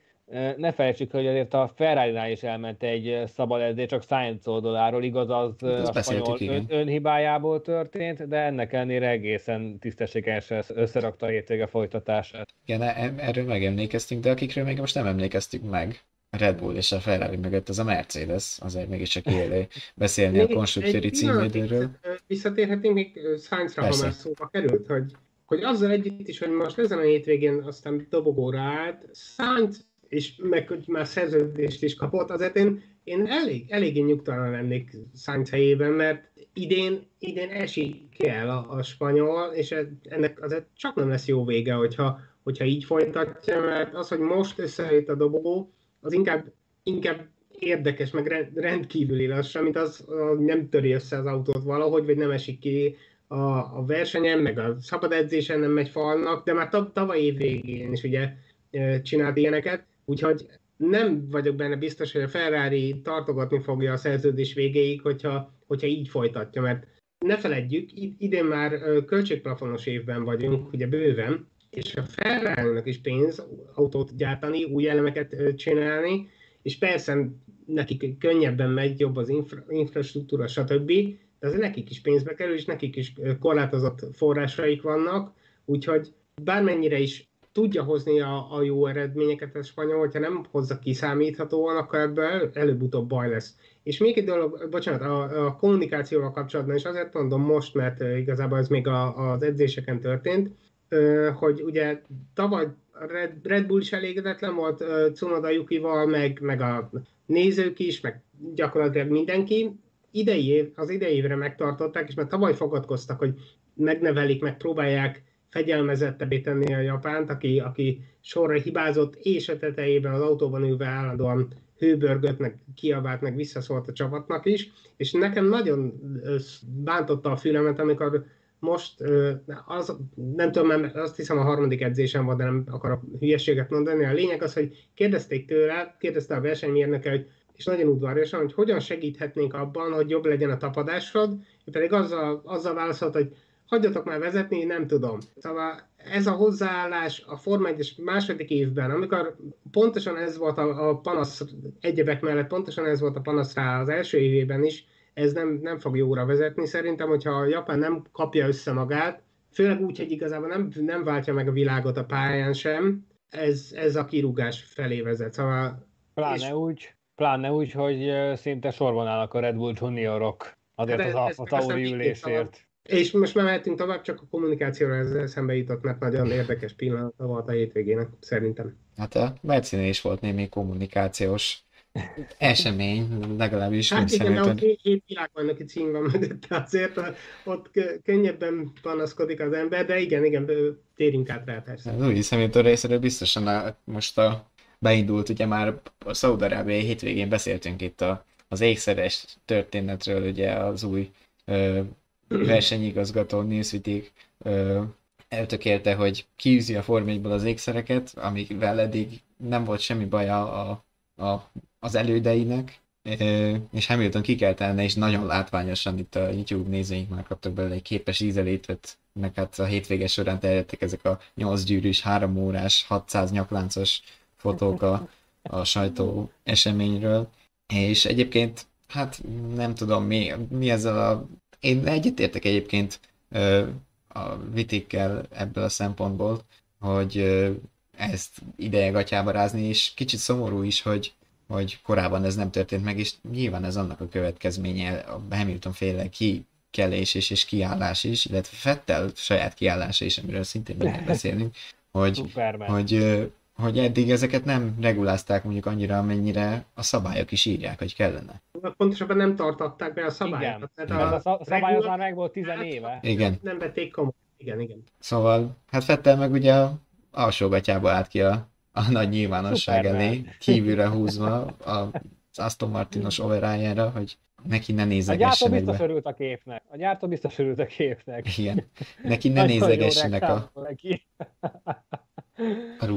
S4: ne felejtsük, hogy azért a ferrari is elment egy szabad edzés, csak Sainz oldaláról, igaz, az
S1: Ezt
S4: a spanyol ön, önhibájából történt, de ennek ellenére egészen tisztességesen összerakta a hétvége folytatását.
S3: Igen, e- erről megemlékeztünk, de akikről még most nem emlékeztünk meg, a Red Bull és a Ferrari mögött az a Mercedes, azért mégiscsak élő beszélni a konstruktőri címvédőről.
S5: Visszatérhetünk még Sainzra, ha
S3: Persze.
S5: már szóba került, hogy, hogy azzal együtt is, hogy most ezen a hétvégén aztán dobogóra állt, Sainz és meg hogy már szerződést is kapott, azért én, én elég, eléggé nyugtalan lennék Sainz helyében, mert idén, idén esik el a, a spanyol, és ennek azért csak nem lesz jó vége, hogyha, hogyha így folytatja, mert az, hogy most összejött a dobogó, az inkább, inkább érdekes, meg rend- rendkívüli lassan, mint az, hogy nem töri össze az autót valahogy, vagy nem esik ki a, a versenyen, meg a szabad edzésen nem megy falnak, de már tav- tavaly év végén is ugye csinált ilyeneket, úgyhogy nem vagyok benne biztos, hogy a Ferrari tartogatni fogja a szerződés végéig, hogyha, hogyha így folytatja, mert ne feledjük, id- idén már költségplafonos évben vagyunk, ugye bőven, és a ferrari is pénz autót gyártani, új elemeket csinálni, és persze nekik könnyebben megy, jobb az infra, infrastruktúra, stb., de az nekik is pénzbe kerül, és nekik is korlátozott forrásaik vannak, úgyhogy bármennyire is tudja hozni a, a jó eredményeket a spanyol, hogyha nem hozza kiszámíthatóan, akkor ebből el, előbb-utóbb baj lesz. És még egy dolog, bocsánat, a, a kommunikációval kapcsolatban is azért mondom most, mert igazából ez még a, az edzéseken történt, hogy ugye tavaly Red, Red Bull is elégedetlen volt Cunoda Yukival, meg, meg a nézők is, meg gyakorlatilag mindenki. Idei év, az idei évre megtartották, és már tavaly fogadkoztak, hogy megnevelik, meg próbálják fegyelmezettebbé tenni a Japánt, aki, aki sorra hibázott, és a tetejében az autóban ülve állandóan hőbörgött, meg kiabált, meg visszaszólt a csapatnak is, és nekem nagyon bántotta a fülemet, amikor most, az, nem tudom, mert azt hiszem a harmadik edzésem volt, de nem akarok hülyeséget mondani. A lényeg az, hogy kérdezték tőle, kérdezte a versenymérnöke, hogy és nagyon udvariasan, hogy hogyan segíthetnénk abban, hogy jobb legyen a tapadásod, ő pedig azzal, azzal válaszolt, hogy hagyjatok már vezetni, nem tudom. Szóval ez a hozzáállás a Forma 1 második évben, amikor pontosan ez volt a, a panasz egyebek mellett, pontosan ez volt a panasz rá az első évében is, ez nem, nem fog jóra vezetni. Szerintem, hogyha a Japán nem kapja össze magát, főleg úgy, hogy igazából nem, nem váltja meg a világot a pályán sem, ez, ez a kirúgás felé vezet. Szóval
S4: Pláne
S5: És-
S4: úgy, pláne úgy, hogy szinte sorban állnak a Red Bull juniorok azért
S5: Hát
S4: az Alfa Tauri ülésért.
S5: És most már mehetünk tovább, csak a kommunikációra ezzel eszembe jutott, mert nagyon érdekes pillanata volt a hétvégének, szerintem.
S3: Hát a Mercinél is volt némi kommunikációs esemény, legalábbis
S5: Hát igen, de ott hét, világbajnoki cím van mögötte, azért ott kö- könnyebben panaszkodik az ember, de igen, igen, térjünk át rá persze.
S3: Az új személytől részéről biztosan a, most a, beindult, ugye már a Szaudarábiai hétvégén beszéltünk itt a, az ékszeres történetről, ugye az új ö, versenyigazgató ö, eltökélte, hogy kiűzi a Form 1-ből az ékszereket, amivel eddig nem volt semmi baja a, a, az elődeinek, és Hamilton kikeltelne, és nagyon látványosan itt a YouTube nézőink már kaptak belőle egy képes ízelétet, meg hát a hétvége során terjedtek ezek a 8 gyűrűs, 3 órás, 600 nyakláncos fotók a, a sajtó eseményről. És egyébként, hát nem tudom mi, mi ezzel a... Én egyetértek egyébként a vitikkel ebből a szempontból, hogy ezt ideje gatyába rázni, és kicsit szomorú is, hogy, hogy korábban ez nem történt meg, és nyilván ez annak a következménye, a Hamilton féle kikelés és, és kiállás is, illetve Fettel saját kiállása is, amiről szintén meg kell beszélnünk, hogy,
S4: Superman.
S3: hogy, hogy eddig ezeket nem regulázták mondjuk annyira, amennyire a szabályok is írják, hogy kellene.
S5: Pontosabban nem tartották be a
S4: Igen.
S5: szabályokat.
S4: Ez
S5: Tehát
S4: a szab- szabály az
S5: regula-
S4: már meg volt 10 éve.
S3: Igen.
S5: Nem vették komolyan. Igen, igen.
S3: Szóval, hát Fettel meg ugye a alsógatyába állt ki a, a nagy nyilvánosság
S4: Superman.
S3: elé, kívülre húzva a Aston Martinos overájára, hogy neki ne
S4: A gyártó
S3: nézegessenek
S4: biztos örült a képnek. A gyártó biztos örült a képnek.
S3: Igen. Neki ne nézegessenek a,
S4: neki.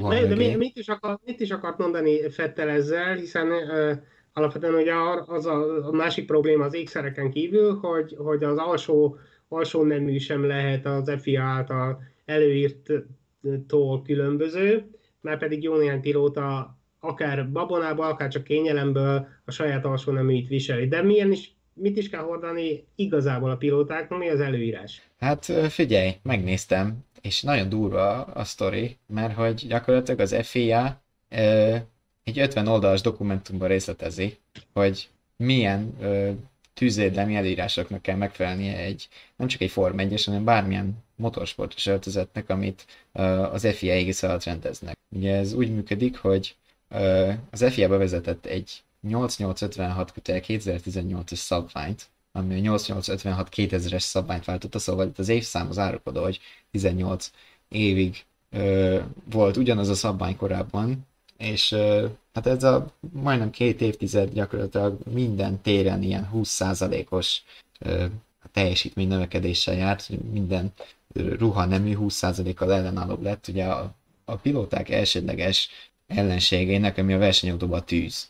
S5: De, de mi, mit, is akar, mit is akart mondani Fettel ezzel, hiszen uh, alapvetően ugye az a, a másik probléma az ékszereken kívül, hogy, hogy az alsó, alsó nemű sem lehet az FIA által előírtól különböző, mert pedig jó néhány pilóta akár babonából, akár csak kényelemből a saját alsó neműit viseli. De milyen is, mit is kell hordani igazából a pilótáknak, mi az előírás?
S3: Hát figyelj, megnéztem, és nagyon durva a sztori, mert hogy gyakorlatilag az FIA ö, egy 50 oldalas dokumentumban részletezi, hogy milyen ö, tűzvédelmi előírásoknak kell megfelelnie egy, nem csak egy Form 1 hanem bármilyen motorsportos öltözetnek, amit ö, az FIA égisz alatt rendeznek. Ugye ez úgy működik, hogy ö, az FIA bevezetett egy 8856 kötel 2018-as szabványt, ami a 8856 2000-es szabványt váltotta, szóval itt az évszám az árulkodó, hogy 18 évig ö, volt ugyanaz a szabvány korábban, és ö, hát ez a majdnem két évtized gyakorlatilag minden téren ilyen 20%-os ö, teljesítmény növekedéssel járt, minden ruha nemű 20%-kal ellenállóbb lett, ugye a, a pilóták elsődleges ellenségének, ami a versenyautóban a tűz.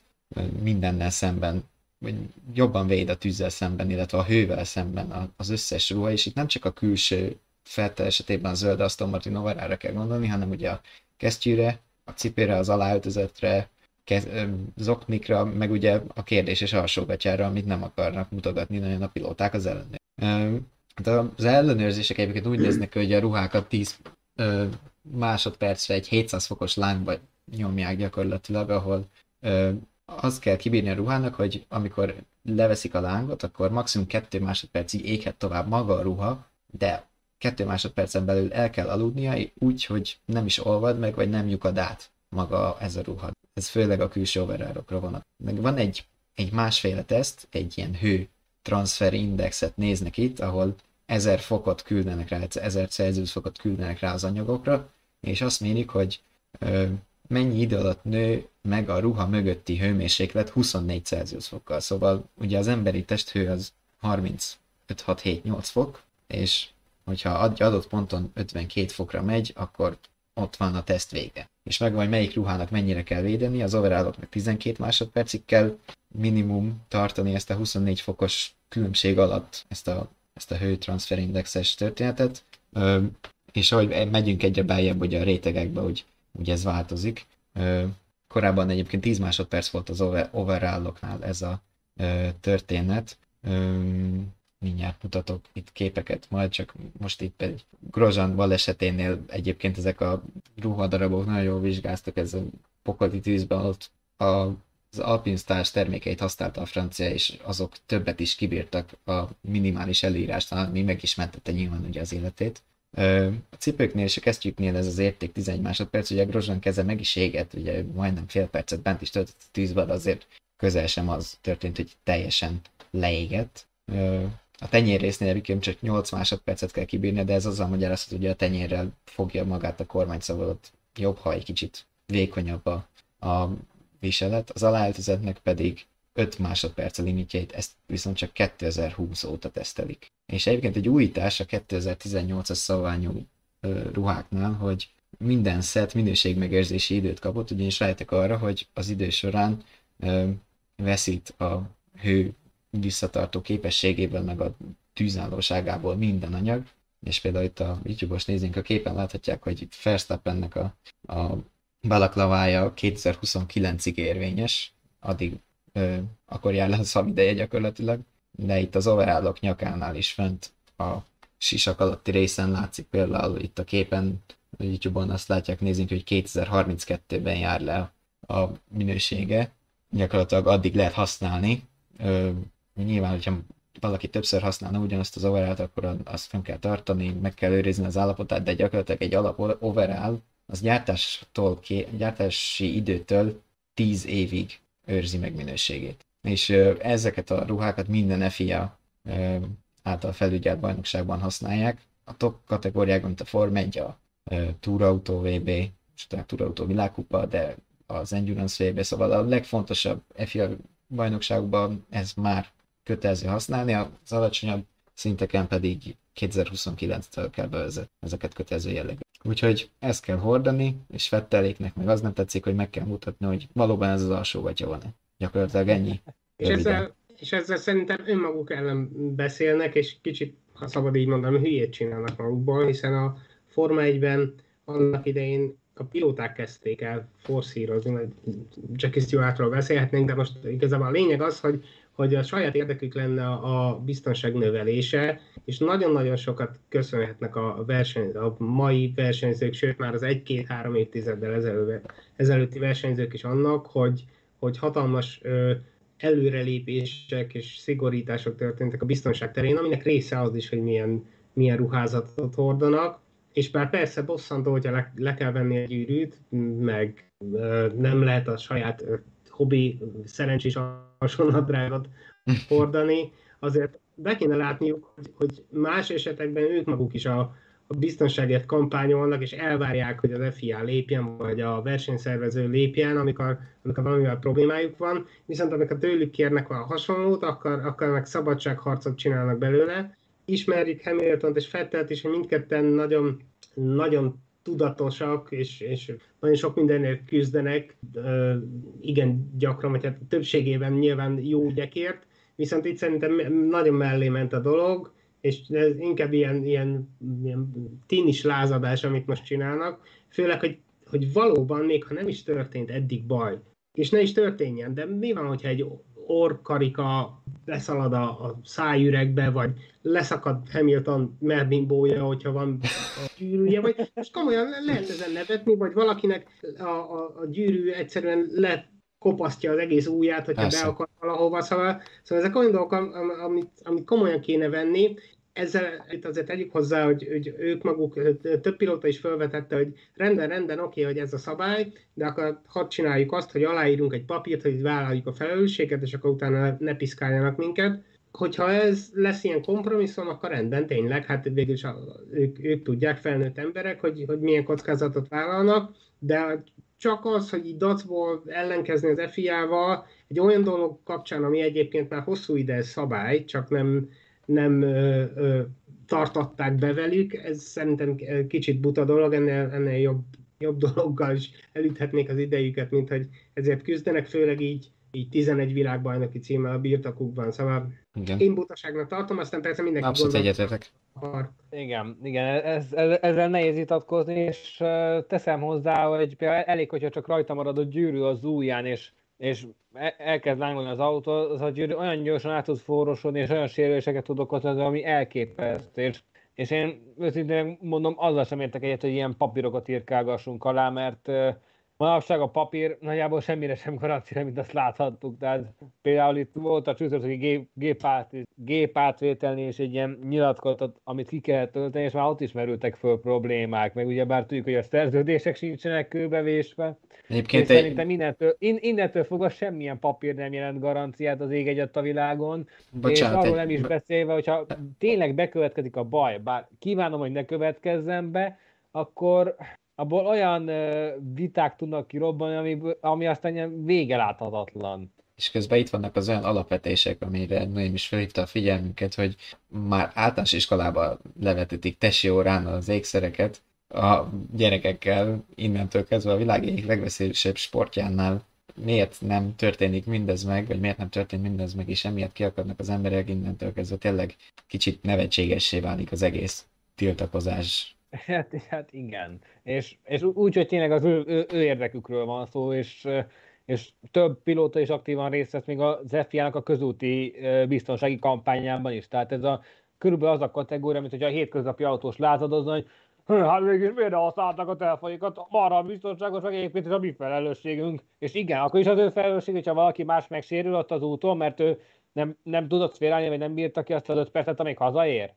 S3: Mindennel szemben vagy jobban véd a tűzzel szemben, illetve a hővel szemben az összes ruha, és itt nem csak a külső feltel esetében a zöld Aston Martin overára kell gondolni, hanem ugye a kesztyűre, a cipőre, az aláöltözetre, kez, zoknikra, meg ugye a kérdéses alsógatyára, amit nem akarnak mutogatni nagyon a pilóták az ellenőr. Ö, hát az ellenőrzések egyébként úgy néznek hogy a ruhákat 10 ö, másodpercre egy 700 fokos lángba nyomják gyakorlatilag, ahol azt kell kibírni a ruhának, hogy amikor leveszik a lángot, akkor maximum 2 másodpercig éghet tovább maga a ruha, de 2 másodpercen belül el kell aludnia, úgy, hogy nem is olvad meg, vagy nem lyukad át maga ez a ruha. Ez főleg a külső overárokra vonat. Meg van egy, egy másféle teszt, egy ilyen hő transfer indexet néznek itt, ahol 1000 fokot küldenek rá, 1000 Celsius fokot küldenek rá az anyagokra, és azt mérik, hogy ö, mennyi idő alatt nő meg a ruha mögötti hőmérséklet 24 Celsius fokkal. Szóval ugye az emberi testhő az 35-6-7-8 fok, és hogyha adott ponton 52 fokra megy, akkor ott van a teszt vége. És meg hogy melyik ruhának mennyire kell védeni, az overalloknak 12 másodpercig kell minimum tartani ezt a 24 fokos különbség alatt ezt a, ezt a hőtranszferindexes történetet, és ahogy megyünk egyre beljebb ugye a rétegekbe, hogy ugye ez változik. Korábban egyébként 10 másodperc volt az over, overalloknál ez a történet. Mindjárt mutatok itt képeket, majd csak most itt egy Grozan baleseténél egyébként ezek a ruhadarabok nagyon jól vizsgáztak, ez a pokoli tűzben ott a, az Alpine Stars termékeit használta a francia, és azok többet is kibírtak a minimális előírásnál, ami meg is mentette nyilván ugye az életét. A cipőknél és a kesztyűknél ez az érték 11 másodperc, ugye a Grozan keze meg is égett, ugye majdnem fél percet bent is töltött a tűzbe, de azért közel sem az történt, hogy teljesen leégett. A tenyérrésznél egyébként csak 8 másodpercet kell kibírni, de ez azzal magyarázható, hogy a tenyérrel fogja magát a kormány, szóval jobb, ha egy kicsit vékonyabb a, a viselet. Az aláöltözetnek pedig 5 másodperc a limitjeit, ezt viszont csak 2020 óta tesztelik. És egyébként egy újítás a 2018-as szabványú ruháknál, hogy minden szett minőségmegérzési időt kapott, ugyanis rájöttek arra, hogy az idő során ö, veszít a hő visszatartó képességéből, meg a tűzállóságából minden anyag, és például itt a YouTube-os nézőink a képen láthatják, hogy itt Verstappennek a, a balaklavája 2029-ig érvényes, addig ö, akkor jár le a szabideje gyakorlatilag, de itt az overallok nyakánál is fent a sisak alatti részen látszik például itt a képen, a YouTube-on azt látják, nézünk, hogy 2032-ben jár le a minősége, gyakorlatilag addig lehet használni. Ö, nyilván, hogyha valaki többször használna ugyanazt az overallt, akkor azt fenn kell tartani, meg kell őrizni az állapotát, de gyakorlatilag egy alap overall az gyártástól, gyártási időtől 10 évig őrzi meg minőségét. És ezeket a ruhákat minden FIA által felügyelt bajnokságban használják. A top kategóriákban, mint a Form 1, a Auto VB, és a Tour Auto világkupa, de az Endurance VB, szóval a legfontosabb FIA bajnokságban ez már kötelező használni, az alacsonyabb szinteken pedig 2029-től kell bevezetni ezeket kötelező jellegű. Úgyhogy ezt kell hordani, és Fetteléknek meg az nem tetszik, hogy meg kell mutatni, hogy valóban ez az alsó gatya van-e. Gyakorlatilag ennyi.
S5: És ezzel, és ezzel szerintem önmaguk ellen beszélnek, és kicsit, ha szabad így mondani, hülyét csinálnak magukból, hiszen a Forma 1-ben annak idején a pilóták kezdték el forszírozni, vagy Jackie Stewartról beszélhetnénk, de most igazából a lényeg az, hogy, hogy a saját érdekük lenne a biztonság növelése, és nagyon-nagyon sokat köszönhetnek a, verseny, a mai versenyzők, sőt már az egy-két-három évtizeddel ezelőtt, ezelőtti versenyzők is annak, hogy, hogy hatalmas ö, előrelépések és szigorítások történtek a biztonság terén, aminek része az is, hogy milyen, milyen ruházatot hordanak, és bár persze bosszantó, hogyha le, le kell venni egy gyűrűt, meg ö, nem lehet a saját hobbi szerencsés hasonlatrágot hordani, azért be kéne látniuk, hogy, hogy más esetekben ők maguk is a, a biztonságért kampányolnak, és elvárják, hogy az FIA lépjen, vagy a versenyszervező lépjen, amikor, amikor valamivel problémájuk van, viszont amikor tőlük kérnek a hasonlót, akkor, akkor meg szabadságharcot csinálnak belőle. Ismerjük Hamilton és Fettelt is, hogy mindketten nagyon, nagyon tudatosak, és, és nagyon sok mindenért küzdenek, igen gyakran, vagy hát többségében nyilván jó ügyekért, viszont itt szerintem nagyon mellé ment a dolog, és ez inkább ilyen, ilyen, ilyen tínis lázadás, amit most csinálnak, főleg, hogy, hogy valóban, még ha nem is történt eddig baj, és ne is történjen, de mi van, hogyha egy orkarika beszalad a, a szájüregbe, vagy leszakad Hamilton merbimbója, hogyha van a gyűrűje, vagy most komolyan lehet ezen nevetni, vagy valakinek a, a, a gyűrű egyszerűen le kopasztja az egész ujját, hogyha Persze. be akar valahova, szóval, szóval ezek olyan dolgok, amit, amit komolyan kéne venni, ezzel itt azért tegyük hozzá, hogy, hogy ők maguk, több pilóta is felvetette, hogy rendben, rendben, oké, hogy ez a szabály, de akkor hadd csináljuk azt, hogy aláírunk egy papírt, hogy vállaljuk a felelősséget, és akkor utána ne piszkáljanak minket. Hogyha ez lesz ilyen kompromisszum, akkor rendben, tényleg, hát végül is ők, ők tudják, felnőtt emberek, hogy, hogy milyen kockázatot vállalnak, de csak az, hogy így dacból ellenkezni az FIA-val, egy olyan dolog kapcsán, ami egyébként már hosszú ide szabály, csak nem, nem ö, ö, tartatták be velük, ez szerintem kicsit buta dolog, ennél, ennél jobb, jobb dologgal is elüthetnék az idejüket, mint hogy ezért küzdenek, főleg így, így 11 világbajnoki címmel a birtokukban, szóval igen. én butaságnak tartom, aztán persze mindenki
S3: Abszolút egyetetek.
S4: Igen, igen, ez, ez, ezzel nehéz vitatkozni, és teszem hozzá, hogy például elég, hogyha csak rajta marad a gyűrű az ujján, és és e- elkezd lángolni az autó, az a gyűrű olyan gyorsan át tud forrosodni, és olyan sérüléseket tud okozni, ami elképesztő. És, és én őszintén mondom, azzal sem értek egyet, hogy ilyen papírokat írkálgassunk alá, mert manapság a papír nagyjából semmire sem garancia, mint azt láthattuk. Tehát például itt volt a csütörtöki gép, gépát, gépátvételni és egy ilyen nyilatkozatot, amit ki kellett tölteni, és már ott is merültek föl problémák, meg ugye bár tudjuk, hogy a szerződések sincsenek kőbevésve. Egyébként egy... szerintem innentől, in, innentől fogva semmilyen papír nem jelent garanciát az ég egyet a világon, Bocsánat, és arról egy... nem is beszélve, hogyha tényleg bekövetkezik a baj, bár kívánom, hogy ne következzen be, akkor abból olyan viták tudnak kirobbanni, ami, ami aztán ilyen vége láthatatlan.
S3: És közben itt vannak az olyan alapvetések, amire Noém is felhívta a figyelmünket, hogy már általános iskolában levetetik tesi órán az ékszereket a gyerekekkel, innentől kezdve a világ egyik legveszélyesebb sportjánál miért nem történik mindez meg, vagy miért nem történik mindez meg, és emiatt kiakadnak az emberek, innentől kezdve tényleg kicsit nevetségessé válik az egész tiltakozás <laughs>
S4: Hát, hát igen. És, és úgy, hogy tényleg az ő, ő, ő érdekükről van szó, és, és több pilóta is aktívan részt vesz még az FIA-nak a közúti biztonsági kampányában is. Tehát ez a körülbelül az a kategória, mint hogy a hétköznapi autós lázadozna, hogy hát végül miért használtak a telefonjukat, arra a biztonságos, meg egyébként ez a mi felelősségünk. És igen, akkor is az ő felelősség, hogyha valaki más megsérül ott az úton, mert ő nem, nem tudott félelni, vagy nem bírta ki azt az öt percet, amíg hazaér.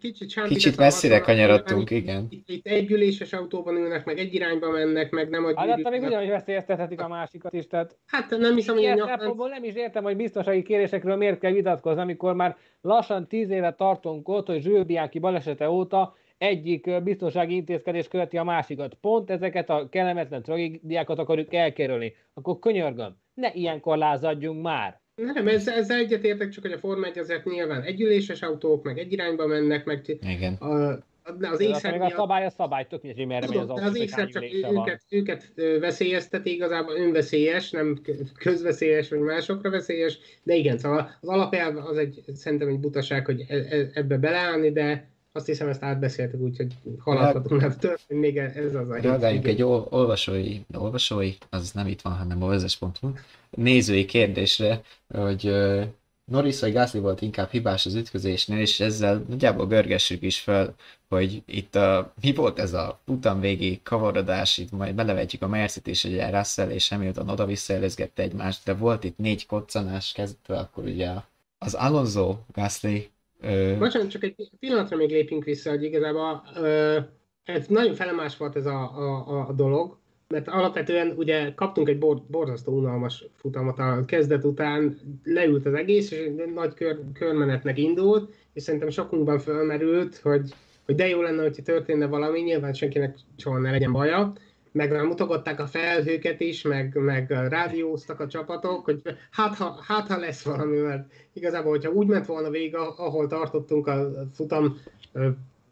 S3: Kicsit, Kicsit messzire kanyarodtunk, igen.
S5: Itt, itt egy üléses autóban ülnek, meg egy irányba mennek, meg nem a
S4: Hát még ugyanúgy veszélyeztethetik a másikat is, tehát...
S5: Hát nem hiszem, hogy
S4: nyakán... nem is értem, hogy biztonsági kérésekről miért kell vitatkozni, amikor már lassan tíz éve tartunk ott, hogy Zsőbiáki balesete óta egyik biztonsági intézkedés követi a másikat. Pont ezeket a kellemetlen tragédiákat akarjuk elkerülni. Akkor könyörgöm, ne ilyenkor lázadjunk már.
S5: Nem, ezzel, ezzel egyetértek, csak hogy a Forma 1 azért nyilván együléses autók, meg egy irányba mennek, meg
S3: Igen.
S5: a, az
S4: ékszer a szabály a szabály, tök mindegy, hogy merre megy az autó.
S5: Az ékszer csak őket, őket veszélyezteti, igazából önveszélyes, nem közveszélyes, vagy másokra veszélyes, de igen, szóval az alapelv az egy, szerintem egy butaság, hogy e, e, ebbe beleállni, de azt hiszem ezt átbeszéltük, úgyhogy haladhatunk, mert történt még ez az a
S3: Reagáljunk egy olvasói, olvasói, az nem itt van, hanem a vezes.hu, nézői kérdésre, hogy Norris vagy Gasly volt inkább hibás az ütközésnél, és ezzel nagyjából görgessük is fel, hogy itt a, mi volt ez a futam végi kavarodás, itt majd belevetjük a Mercit is, ugye Russell és Hamilton oda-vissza egymást, de volt itt négy koccanás kezdve, akkor ugye az Alonso Gasly
S5: Ö... Bocsánat, csak egy pillanatra még lépjünk vissza, hogy igazából ö, ez nagyon felemás volt ez a, a, a dolog, mert alapvetően ugye kaptunk egy bor, borzasztó unalmas futamot a kezdet után, leült az egész, és egy nagy kör, körmenetnek indult, és szerintem sokunkban fölmerült, hogy, hogy de jó lenne, hogyha történne valami, nyilván senkinek soha ne legyen baja, meg mutogatták a felhőket is, meg, meg rádióztak a csapatok, hogy hát ha, hát ha lesz valami, mert igazából, hogyha úgy ment volna végig, ahol tartottunk a futam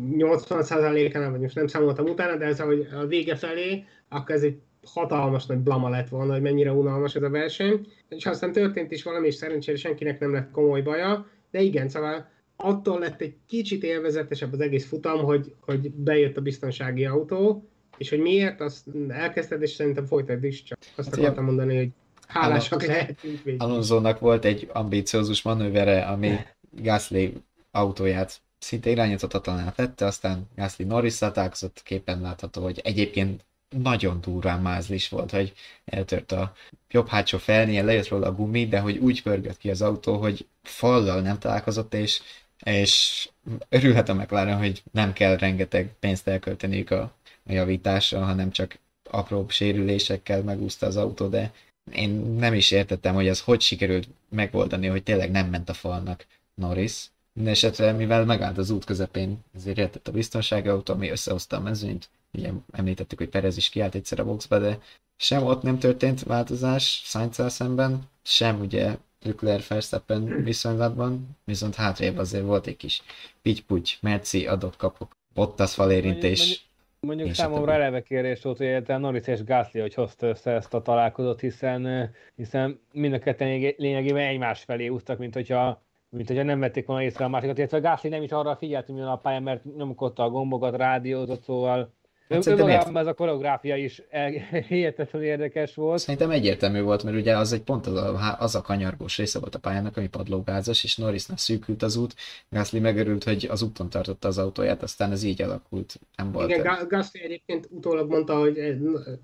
S5: 80%-án, vagy most nem számoltam utána, de ez hogy a vége felé, akkor ez egy hatalmas nagy blama lett volna, hogy mennyire unalmas ez a verseny, és aztán történt is valami, és szerencsére senkinek nem lett komoly baja, de igen, szóval attól lett egy kicsit élvezetesebb az egész futam, hogy, hogy bejött a biztonsági autó, és hogy miért, azt elkezdted, és szerintem folytatod is, csak azt hát akartam mondani, hogy hálásak lehetünk
S3: végül. Alonso-nak volt egy ambíciózus manővere, ami Gasly autóját szinte irányíthatatlaná tette, aztán Gasly norris találkozott, képen látható, hogy egyébként nagyon durván mázlis volt, hogy eltört a jobb hátsó felnél, lejött róla a gumi, de hogy úgy pörgött ki az autó, hogy fallal nem találkozott, és, és örülhet a McLaren, hogy nem kell rengeteg pénzt elkölteniük a a javításra, hanem csak apróbb sérülésekkel megúszta az autó, de én nem is értettem, hogy az hogy sikerült megoldani, hogy tényleg nem ment a falnak Norris. Mindenesetre, mivel megállt az út közepén, ezért értett a biztonsági autó, ami összehozta a mezőnyt. Ugye említettük, hogy Perez is kiállt egyszer a boxba, de sem ott nem történt változás sainz szemben, sem ugye Leclerc Verstappen viszonylatban, viszont hátrébb azért volt egy kis pitty Merci adok-kapok, Bottas falérintés,
S4: Mondjuk Én számomra eleve kérés volt, hogy Norris és Gasly, hogy hozta össze ezt a találkozót, hiszen, hiszen mind a ketten lényegében egymás felé úztak, mint hogyha mint hogyha nem vették volna észre a másikat, illetve Gasly nem is arra figyelt, hogy a pályán, mert nyomkodta a gombokat, rádiózott, szóval Hát Önmagában ez a koreográfia is <laughs> hihetetlenül érdekes volt.
S3: Szerintem egyértelmű volt, mert ugye az egy pont az a, az a kanyargós része volt a pályának, ami padlógázas, és Norrisnak szűkült az út. Gasly megörült, hogy az úton tartotta az autóját, aztán ez így alakult. Nem volt
S5: Igen, Gasly egyébként utólag mondta, hogy eh,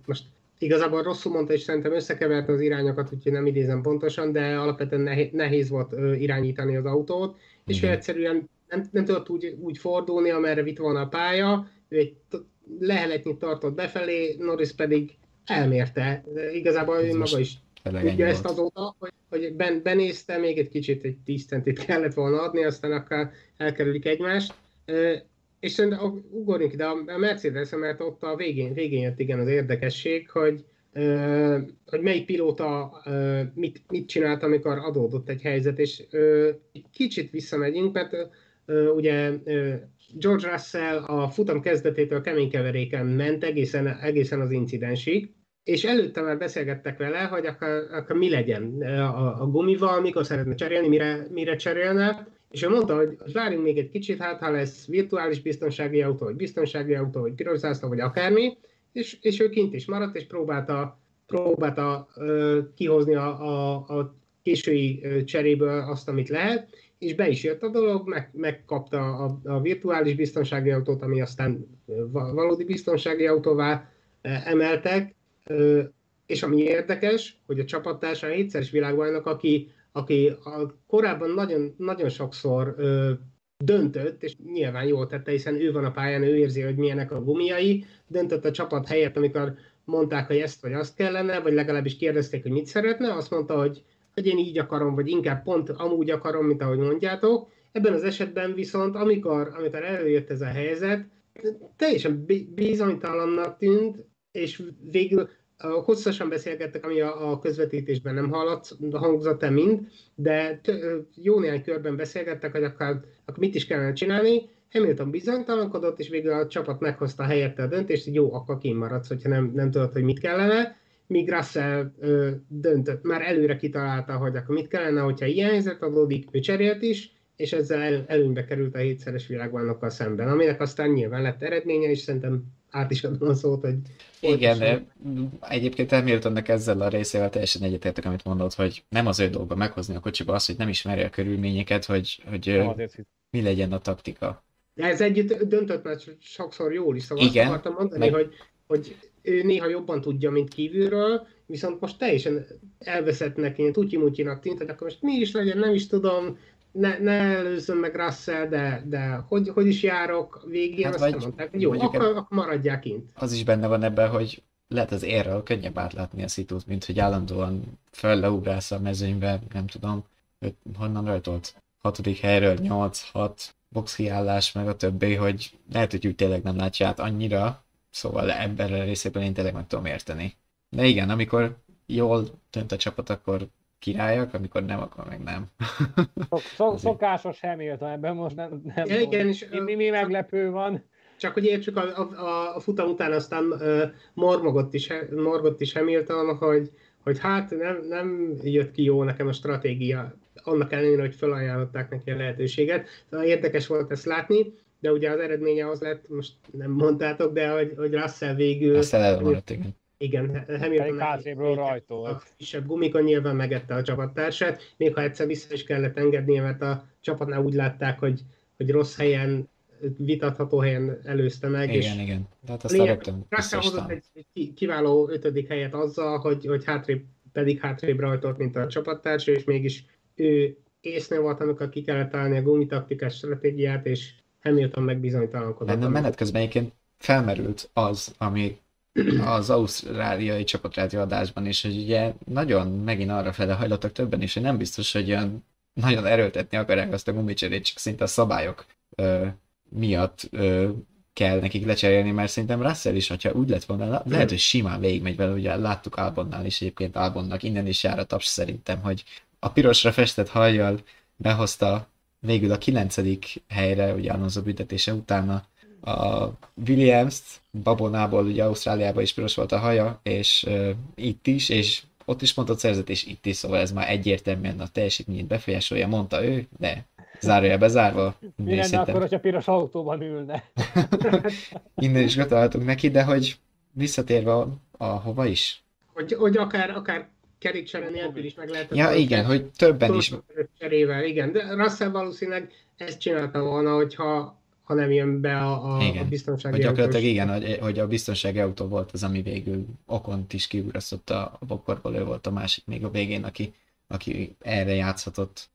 S5: most igazából rosszul mondta, és szerintem összekeverte az irányokat, úgyhogy nem idézem pontosan, de alapvetően nehéz volt irányítani az autót, és ő egyszerűen nem, nem tudott úgy, úgy fordulni, amerre vitt volna a pálya, ő egy leheletnyit tartott befelé, Norris pedig elmérte. Igazából ő maga is tudja ezt azóta, hogy, hogy ben, benézte, még egy kicsit, egy 10 centit kellett volna adni, aztán akkor elkerülik egymást. És szerintem ugorjunk ide a Mercedes, mert ott a végén, végén jött igen az érdekesség, hogy, hogy melyik pilóta mit, mit csinált, amikor adódott egy helyzet, és kicsit visszamegyünk, mert ugye George Russell a futam kezdetétől kemény keveréken ment egészen, egészen az incidensig, és előtte már beszélgettek vele, hogy akkor, akkor mi legyen a, a gumival, mikor szeretne cserélni, mire, mire cserélne, és ő mondta, hogy várjunk még egy kicsit, hát ha lesz virtuális biztonsági autó, vagy biztonsági autó, vagy piros zászló, vagy akármi, és, és ő kint is maradt, és próbálta, próbálta uh, kihozni a, a, a késői cseréből azt, amit lehet, és be is jött a dolog, meg, megkapta a, a virtuális biztonsági autót, ami aztán valódi biztonsági autóvá emeltek, és ami érdekes, hogy a csapattársa hétszeres világbajnok, aki, aki a, korábban nagyon, nagyon sokszor döntött, és nyilván jól tette, hiszen ő van a pályán, ő érzi, hogy milyenek a gumiai, döntött a csapat helyett, amikor mondták, hogy ezt vagy azt kellene, vagy legalábbis kérdezték, hogy mit szeretne, azt mondta, hogy hogy én így akarom, vagy inkább pont amúgy akarom, mint ahogy mondjátok. Ebben az esetben viszont, amikor, amikor előjött ez a helyzet, teljesen bizonytalannak tűnt, és végül hosszasan beszélgettek, ami a, közvetítésben nem hallott, hangzott el mind, de t- jó néhány körben beszélgettek, hogy akkor, akkor mit is kellene csinálni. Hamilton bizonytalankodott, és végül a csapat meghozta helyette a döntést, hogy jó, akkor kimaradsz, hogyha nem, nem tudod, hogy mit kellene. Míg Russell ö, döntött, már előre kitalálta, hogy akkor mit kellene, hogyha ilyen helyzet adódik, ő cserélt is, és ezzel el, előnybe került a hétszeres világbajnokkal szemben, aminek aztán nyilván lett eredménye, és szerintem át is adom a szót, hogy...
S3: Igen, de egyébként Hamiltonnak ezzel a részével teljesen egyetértek, amit mondod, hogy nem az ő dolga meghozni a kocsiba azt, hogy nem ismeri a körülményeket, hogy, hogy mi legyen a taktika.
S5: De ez együtt döntött, mert sokszor jól is, szóval Igen, azt akartam mondani, meg... hogy, hogy ő néha jobban tudja, mint kívülről, viszont most teljesen elveszettnek, ilyen tutyi tűnt, hogy akkor most mi is legyen, nem is tudom, ne, ne előzzön meg Russell, de, de hogy, hogy is járok végén, hát azt mondták, hogy jó, akkor, akkor maradják kint.
S3: Az is benne van ebben, hogy lehet az érrel könnyebb átlátni a szitút, mint hogy állandóan fölleugrálsz a mezőnybe, nem tudom, hogy honnan rajtolt. Hatodik helyről 8-6 box kiállás, meg a többi, hogy lehet, hogy úgy tényleg nem látja át annyira, szóval ebben a részében én tényleg meg tudom érteni. De igen, amikor jól dönt a csapat, akkor királyak, amikor nem, akkor meg nem. <laughs>
S4: Szok, szok, szokásos Hamilton, ebben most nem, nem ja, igen, és, mi, mi meglepő van.
S5: Csak hogy értsük, a, a, a futam után aztán uh, mormogott, is, morgott is Hamilton, hogy, hogy hát nem, nem jött ki jó nekem a stratégia, annak ellenére, hogy felajánlották neki a lehetőséget. Szóval érdekes volt ezt látni, de ugye az eredménye az lett, most nem mondtátok, de hogy, hogy Russell végül...
S3: Russell elmaradt, igen
S5: igen, Hamilton
S4: hátrébbről rajtolt.
S5: A kisebb gumikon nyilván megette a csapattársát, még ha egyszer vissza is kellett engednie, mert a csapatnál úgy látták, hogy, hogy rossz helyen, vitatható helyen előzte meg.
S3: Igen, és igen. Tehát azt rögtön
S5: hozott egy, egy kiváló ötödik helyet azzal, hogy, hogy hátrébb, pedig hátrébb rajtolt, mint a csapattársa, és mégis ő észnél volt, amikor ki kellett találni a gumitaktikás stratégiát, és Hamilton meg bizonytalankodott.
S3: Bennem menet közben egyébként felmerült az, ami az ausztráliai csapatrádió adásban is, hogy ugye nagyon megint arra fele hajlottak többen is, hogy nem biztos, hogy olyan nagyon erőltetni akarják azt a gumicserét, csak szinte a szabályok ö, miatt ö, kell nekik lecserélni, mert szerintem Russell is, hogyha úgy lett volna, lehet, hogy simán végigmegy vele, ugye láttuk Albonnál is egyébként Albonnak, innen is jár a taps szerintem, hogy a pirosra festett hajjal behozta végül a kilencedik helyre, ugye Alonso büntetése utána a Williams-t, Babonából ugye Ausztráliában is piros volt a haja, és uh, itt is, és ott is pontot szerzett, és itt is, szóval ez már egyértelműen a teljesítményét befolyásolja, mondta ő, de zárója bezárva.
S4: Mi lenne szinten... akkor, hogyha piros autóban ülne? <laughs>
S3: Innen is gratulálhatunk neki, de hogy visszatérve a, a hova is?
S5: Hogy, hogy akár, akár kerékcsere nélkül is meg lehet.
S3: Ja, igen, hogy többen is.
S5: Cserével, igen, de Russell valószínűleg ezt csinálta volna, hogyha ha nem jön be a, a, igen. a biztonsági
S3: autó. Gyakorlatilag igen, hogy, hogy a biztonsági autó volt az, ami végül Okont is kiugrasztott a, a bokorból, ő volt a másik még a végén, aki, aki erre játszhatott.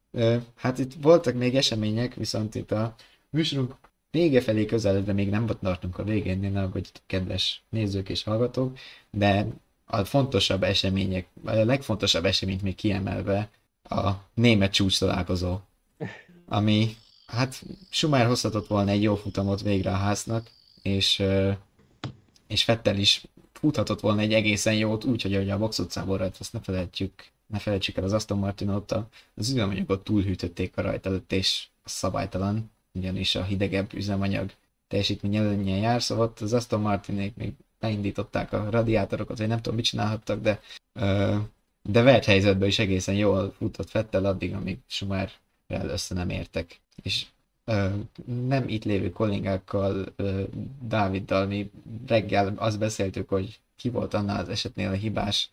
S3: Hát itt voltak még események, viszont itt a műsorunk vége felé közeledve még nem tartunk a végén, ne aggódjatok, kedves nézők és hallgatók, de a fontosabb események, a legfontosabb eseményt még kiemelve a német csúcs találkozó, ami hát Schumacher hozhatott volna egy jó futamot végre a háznak, és, és Fettel is futhatott volna egy egészen jót, úgyhogy hogy a box utcából rajta, azt ne felejtjük, ne felejtsük el az Aston Martin ott az üzemanyagot túlhűtötték a rajt előtt, és szabálytalan, ugyanis a hidegebb üzemanyag teljesítmény előnyen jár, szóval az Aston Martinék még beindították a radiátorokat, vagy nem tudom, mit csinálhattak, de de vert helyzetben is egészen jól futott Fettel addig, amíg Schumacher össze nem értek és nem itt lévő kollégákkal, Dáviddal mi reggel azt beszéltük, hogy ki volt annál az esetnél a hibás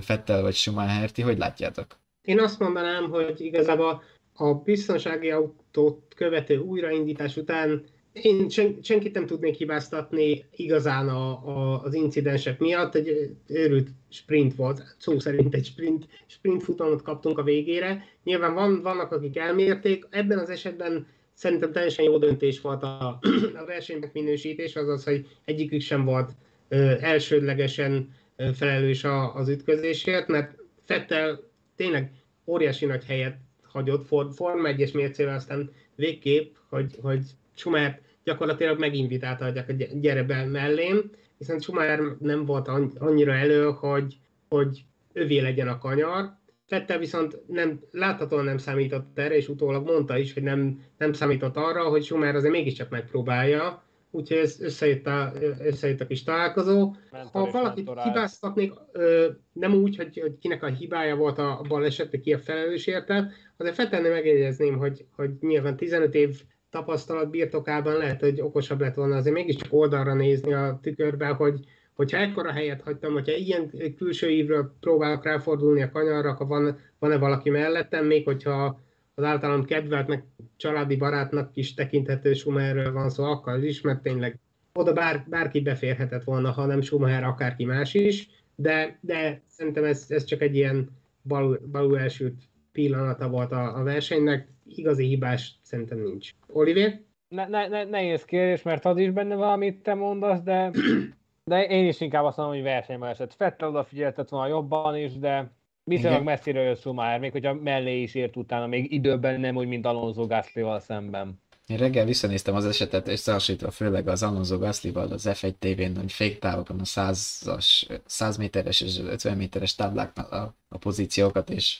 S3: Fettel vagy Schumacher, ti hogy látjátok?
S5: Én azt mondanám, hogy igazából a biztonsági autót követő újraindítás után én sen, senkit nem tudnék hibáztatni igazán a, a, az incidensek miatt. Egy őrült sprint volt, szó szerint egy sprint, sprint futamot kaptunk a végére. Nyilván van, vannak, akik elmérték. Ebben az esetben szerintem teljesen jó döntés volt a, a versenynek minősítés, azaz, hogy egyikük sem volt ö, elsődlegesen ö, felelős a, az ütközésért, mert Fettel tényleg óriási nagy helyet hagyott Form 1-es mércével, aztán végképp, hogy, hogy Schumacher gyakorlatilag meginvitálta, hogy gyere be mellém, hiszen Schumacher nem volt annyira elő, hogy, hogy övé legyen a kanyar. Fettel viszont nem, láthatóan nem számított erre, és utólag mondta is, hogy nem, nem számított arra, hogy Schumacher azért mégiscsak megpróbálja, úgyhogy ez összejött a, összejött a kis találkozó. Mentor ha valakit mentorál. hibáztatnék, nem úgy, hogy, hogy kinek a hibája volt a baleset, ki a felelős érte, azért feltenni megjegyezném, hogy, hogy nyilván 15 év tapasztalat birtokában lehet, hogy okosabb lett volna azért mégiscsak oldalra nézni a tükörbe, hogy hogyha ekkora helyet hagytam, hogyha ilyen külső ívről próbálok ráfordulni a kanyarra, akkor van, van-e valaki mellettem, még hogyha az általam kedveltnek, családi barátnak is tekinthető Schumerről van szó, akkor is, mert tényleg oda bár, bárki beférhetett volna, ha nem Schumacher, akárki más is, de, de szerintem ez, ez csak egy ilyen balul, balul elsült pillanata volt a, a versenynek, igazi hibás szerintem nincs. Olivier?
S4: Ne, ne, ne, nehéz kérdés, mert az is benne valamit te mondasz, de, de én is inkább azt mondom, hogy versenyben esett. Fettel odafigyeltett volna jobban is, de viszonylag messziről jött Schumacher, még hogyha mellé is ért utána, még időben nem úgy, mint Alonso Gasly-val szemben.
S3: Én reggel visszanéztem az esetet, és összehasonlítva főleg az Alonso Gasly-val az F1 TV-n, hogy féktávokon a 100, 100 méteres és 50 méteres tábláknál a, a pozíciókat, és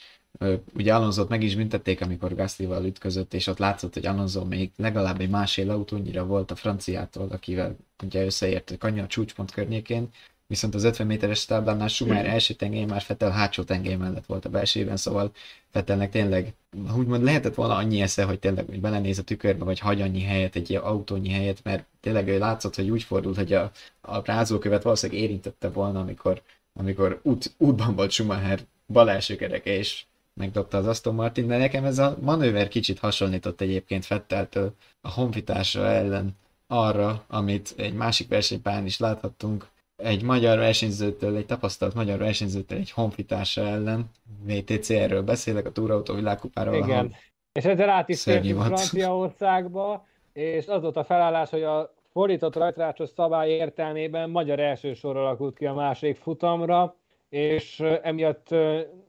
S3: ugye Alonso meg is büntették, amikor Gasly-val ütközött, és ott látszott, hogy Alonso még legalább egy másfél autónyira volt a franciától, akivel ugye összeért a kanyar csúcspont környékén, viszont az 50 méteres táblánál Schumacher mm. első tengely, már Fettel hátsó tengely mellett volt a belsőben, szóval Fettelnek tényleg, úgymond lehetett volna annyi esze, hogy tényleg hogy belenéz a tükörbe, vagy hagy annyi helyet, egy ilyen autónyi helyet, mert tényleg ő látszott, hogy úgy fordult, hogy a, a rázókövet valószínűleg érintette volna, amikor, amikor út, útban volt Schumacher bal első kereke, és megdobta az Aston Martin, de nekem ez a manőver kicsit hasonlított egyébként Fetteltől a honfitársa ellen arra, amit egy másik versenypályán is láthattunk, egy magyar versenyzőtől, egy tapasztalt magyar versenyzőtől egy honfitársa ellen, VTCR-ről beszélek, a túrautó világkupáról.
S4: Igen, ahol és ezzel át is tértünk Franciaországba, és az volt a felállás, hogy a fordított rajtrácsos szabály értelmében magyar első sor alakult ki a második futamra, és emiatt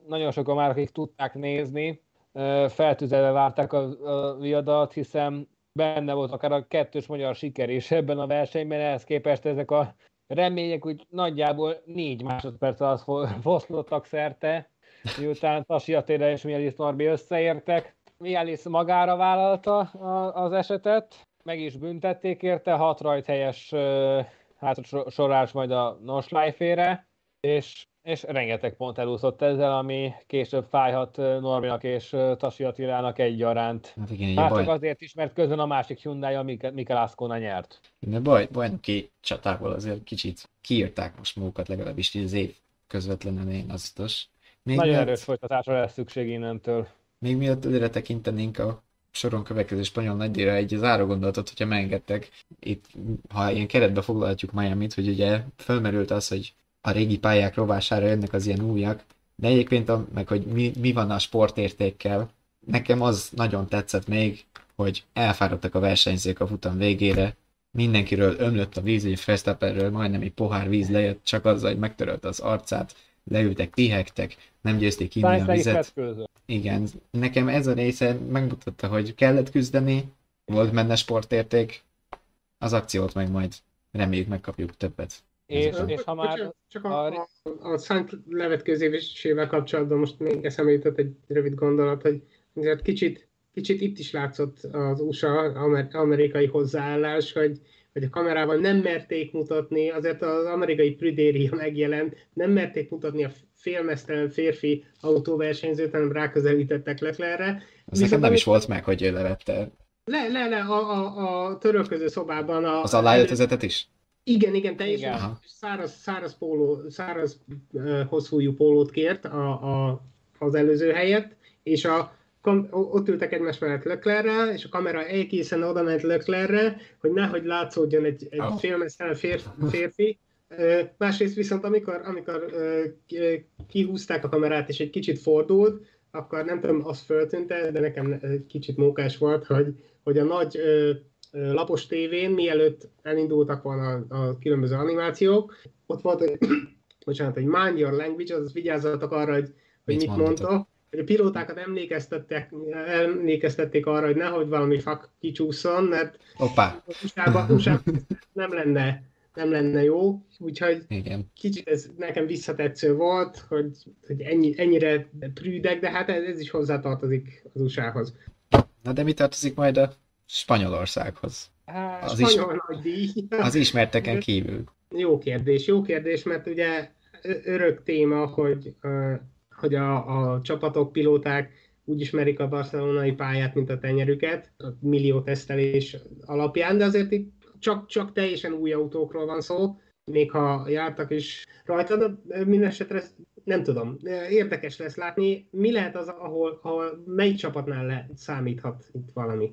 S4: nagyon sokan már, akik tudták nézni, feltüzelve várták a, a viadat, hiszen benne volt akár a kettős magyar siker is ebben a versenyben, ehhez képest ezek a remények úgy nagyjából négy másodperc alatt foszlottak szerte, miután Tasi Attila és Mielis Norbi összeértek. Mielis magára vállalta az esetet, meg is büntették érte, hat rajt helyes hát sorás majd a Noslife-ére, és és rengeteg pont elúszott ezzel, ami később fájhat Norminak és Tasi Attilának egyaránt. Hát igen, Már baj... csak azért is, mert közben a másik Hyundai, a Mikel Ascona nyert.
S3: De baj, bajnoki csatából azért kicsit kiírták most magukat legalábbis az év közvetlenül én aztos.
S4: Még Nagyon miatt... erős folytatásra lesz szükség innentől.
S3: Még miatt előre tekintenénk a soron következő spanyol nagydíjra egy záró gondolatot, hogyha megengedtek. Itt, ha ilyen keretbe foglalhatjuk Miami-t, hogy ugye fölmerült az, hogy a régi pályák rovására jönnek az ilyen újak, de egyébként a, meg hogy mi, mi van a sportértékkel, nekem az nagyon tetszett még, hogy elfáradtak a versenyzők a futam végére, mindenkiről ömlött a víz, hogy Verstappenről majdnem egy pohár víz lejött, csak azzal, hogy megtörölt az arcát, leültek, pihegtek, nem győzték inni a vizet. Igen, nekem ez a része megmutatta, hogy kellett küzdeni, volt benne sportérték, az akciót meg majd reméljük megkapjuk többet.
S4: És, és ha már... Csak,
S5: csak a, a, a Szent levetkőzésével kapcsolatban most még eszembe jutott egy rövid gondolat, hogy azért kicsit, kicsit itt is látszott az USA amerikai hozzáállás, hogy, hogy a kamerával nem merték mutatni, azért az amerikai prüdéria <laughs> megjelent, nem merték mutatni a félmeztelen férfi autóversenyzőt, hanem ráközelítettek Leclerre.
S3: Az nekem nem is volt meg, hogy ő levette.
S5: Le, le, le, a, a, a törölköző szobában. A,
S3: az aláöltözetet is?
S5: Igen, igen, teljesen igen. száraz, száraz, póló, száraz uh, hosszújú pólót kért a, a, az előző helyet, és a, kam, ott ültek egymás mellett Löklerrel, és a kamera egészen oda ment Löklerre, hogy nehogy látszódjon egy, egy oh. filmesztelen férfi, férfi. Uh, másrészt viszont amikor, amikor uh, kihúzták a kamerát, és egy kicsit fordult, akkor nem tudom, az föltűnte, de nekem kicsit mókás volt, hogy, hogy a nagy lapos tévén, mielőtt elindultak volna a, a különböző animációk, ott volt egy, <clears throat> bocsánat, egy mind your language, az vigyázzatok arra, hogy, hogy mit, mit mondta. hogy a pilótákat emlékeztettek, emlékeztették arra, hogy nehogy valami fak kicsúszson, mert
S3: Hoppá.
S5: USA-ban, USA-ban nem lenne nem lenne jó, úgyhogy
S3: Igen.
S5: kicsit ez nekem visszatetsző volt, hogy, hogy ennyi, ennyire prűdek, de hát ez, ez is hozzátartozik az USA-hoz.
S3: Na de mi tartozik majd a Spanyolországhoz?
S4: Hát,
S3: Az is-
S5: Spanyol díj.
S3: Az ismerteken kívül.
S5: Jó kérdés, jó kérdés, mert ugye örök téma, hogy, hogy a, a csapatok, pilóták úgy ismerik a barcelonai pályát, mint a tenyerüket, a millió tesztelés alapján, de azért itt csak, csak teljesen új autókról van szó, még ha jártak is rajta, de mindesetre ezt nem tudom. Érdekes lesz látni, mi lehet az, ahol, ahol melyik csapatnál le, számíthat itt valami.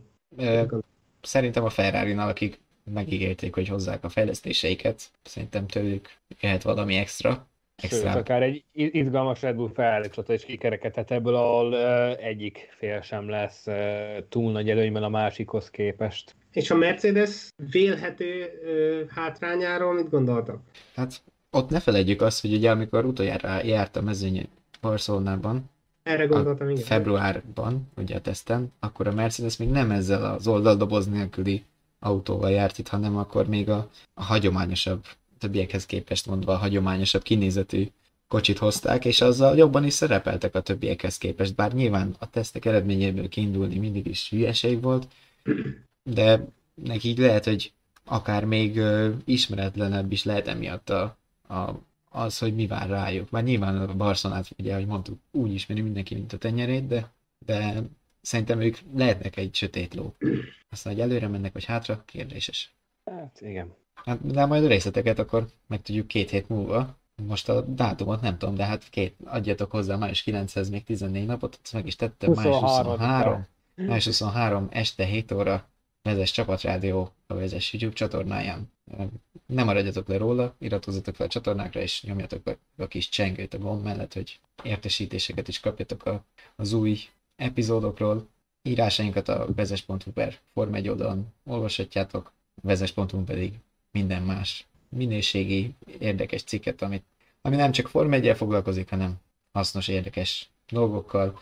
S3: Szerintem a Ferrari-nál, akik megígérték, hogy hozzák a fejlesztéseiket, szerintem tőlük jöhet valami extra.
S4: Sőt,
S3: extra.
S4: akár egy izgalmas Red Bull Ferrari csata is kikerekedhet ebből, ahol egyik fél sem lesz túl nagy előnyben a másikhoz képest.
S5: És a Mercedes vélhető hátrányáról mit gondoltak?
S3: Hát ott ne felejtjük azt, hogy ugye amikor utoljára járt a mezőny Barcelonában,
S5: Erre gondoltam, igen.
S3: februárban, ugye a teszten, akkor a Mercedes még nem ezzel az oldaldoboz nélküli autóval járt itt, hanem akkor még a, a hagyományosabb, többiekhez képest mondva a hagyományosabb kinézetű kocsit hozták, és azzal jobban is szerepeltek a többiekhez képest, bár nyilván a tesztek eredményéből kiindulni mindig is hülyeség volt, de nekik lehet, hogy akár még ö, ismeretlenebb is lehet emiatt a, a, az, hogy mi vár rájuk. Már nyilván a Barcelonát, ugye, ahogy mondtuk, úgy ismeri mindenki, mint a tenyerét, de, de szerintem ők lehetnek egy sötét ló. Aztán, hogy előre mennek, vagy hátra, kérdéses.
S4: Hát igen.
S3: Hát, de majd a részleteket akkor megtudjuk két hét múlva. Most a dátumot nem tudom, de hát két, adjatok hozzá május 9-hez még 14 napot, azt meg is tettem, május
S4: 23-án.
S3: 23, május 23 este 7 óra vezes csapatrádió a vezes YouTube csatornáján. Nem maradjatok le róla, iratkozzatok fel a csatornákra, és nyomjatok be a kis csengőt a gomb mellett, hogy értesítéseket is kapjatok a, az új epizódokról. Írásainkat a vezes.hu per Form 1 oldalon olvashatjátok, vezes.hu pedig minden más minőségi, érdekes cikket, amit, ami nem csak Form 1 foglalkozik, hanem hasznos, érdekes dolgokkal.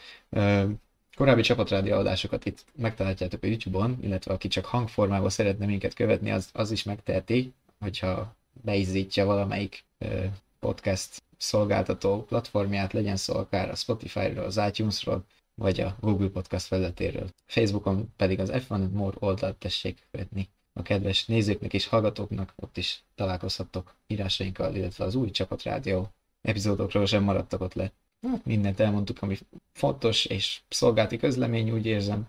S3: Korábbi csapatrádió adásokat itt megtaláljátok a YouTube-on, illetve aki csak hangformában szeretne minket követni, az, az is megteheti, hogyha beizzítja valamelyik ö, podcast szolgáltató platformját, legyen szó akár a Spotify-ról, az iTunes-ról, vagy a Google Podcast felületéről. Facebookon pedig az F1 More oldalt tessék követni a kedves nézőknek és hallgatóknak, ott is találkozhattok írásainkkal, illetve az új csapatrádió epizódokról sem maradtak ott le. Hát mindent elmondtuk, ami fontos, és szolgálti közlemény, úgy érzem.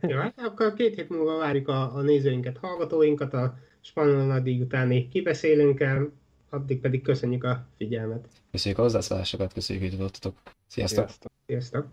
S5: Jó, hát akkor két hét múlva várjuk a, a nézőinket, hallgatóinkat a spanyol nagydíj utáni kibeszélőnkkel, addig pedig köszönjük a figyelmet.
S3: Köszönjük a hozzászólásokat, köszönjük, hogy tudottatok. Sziasztok!
S4: Sziasztok!
S5: Sziasztok!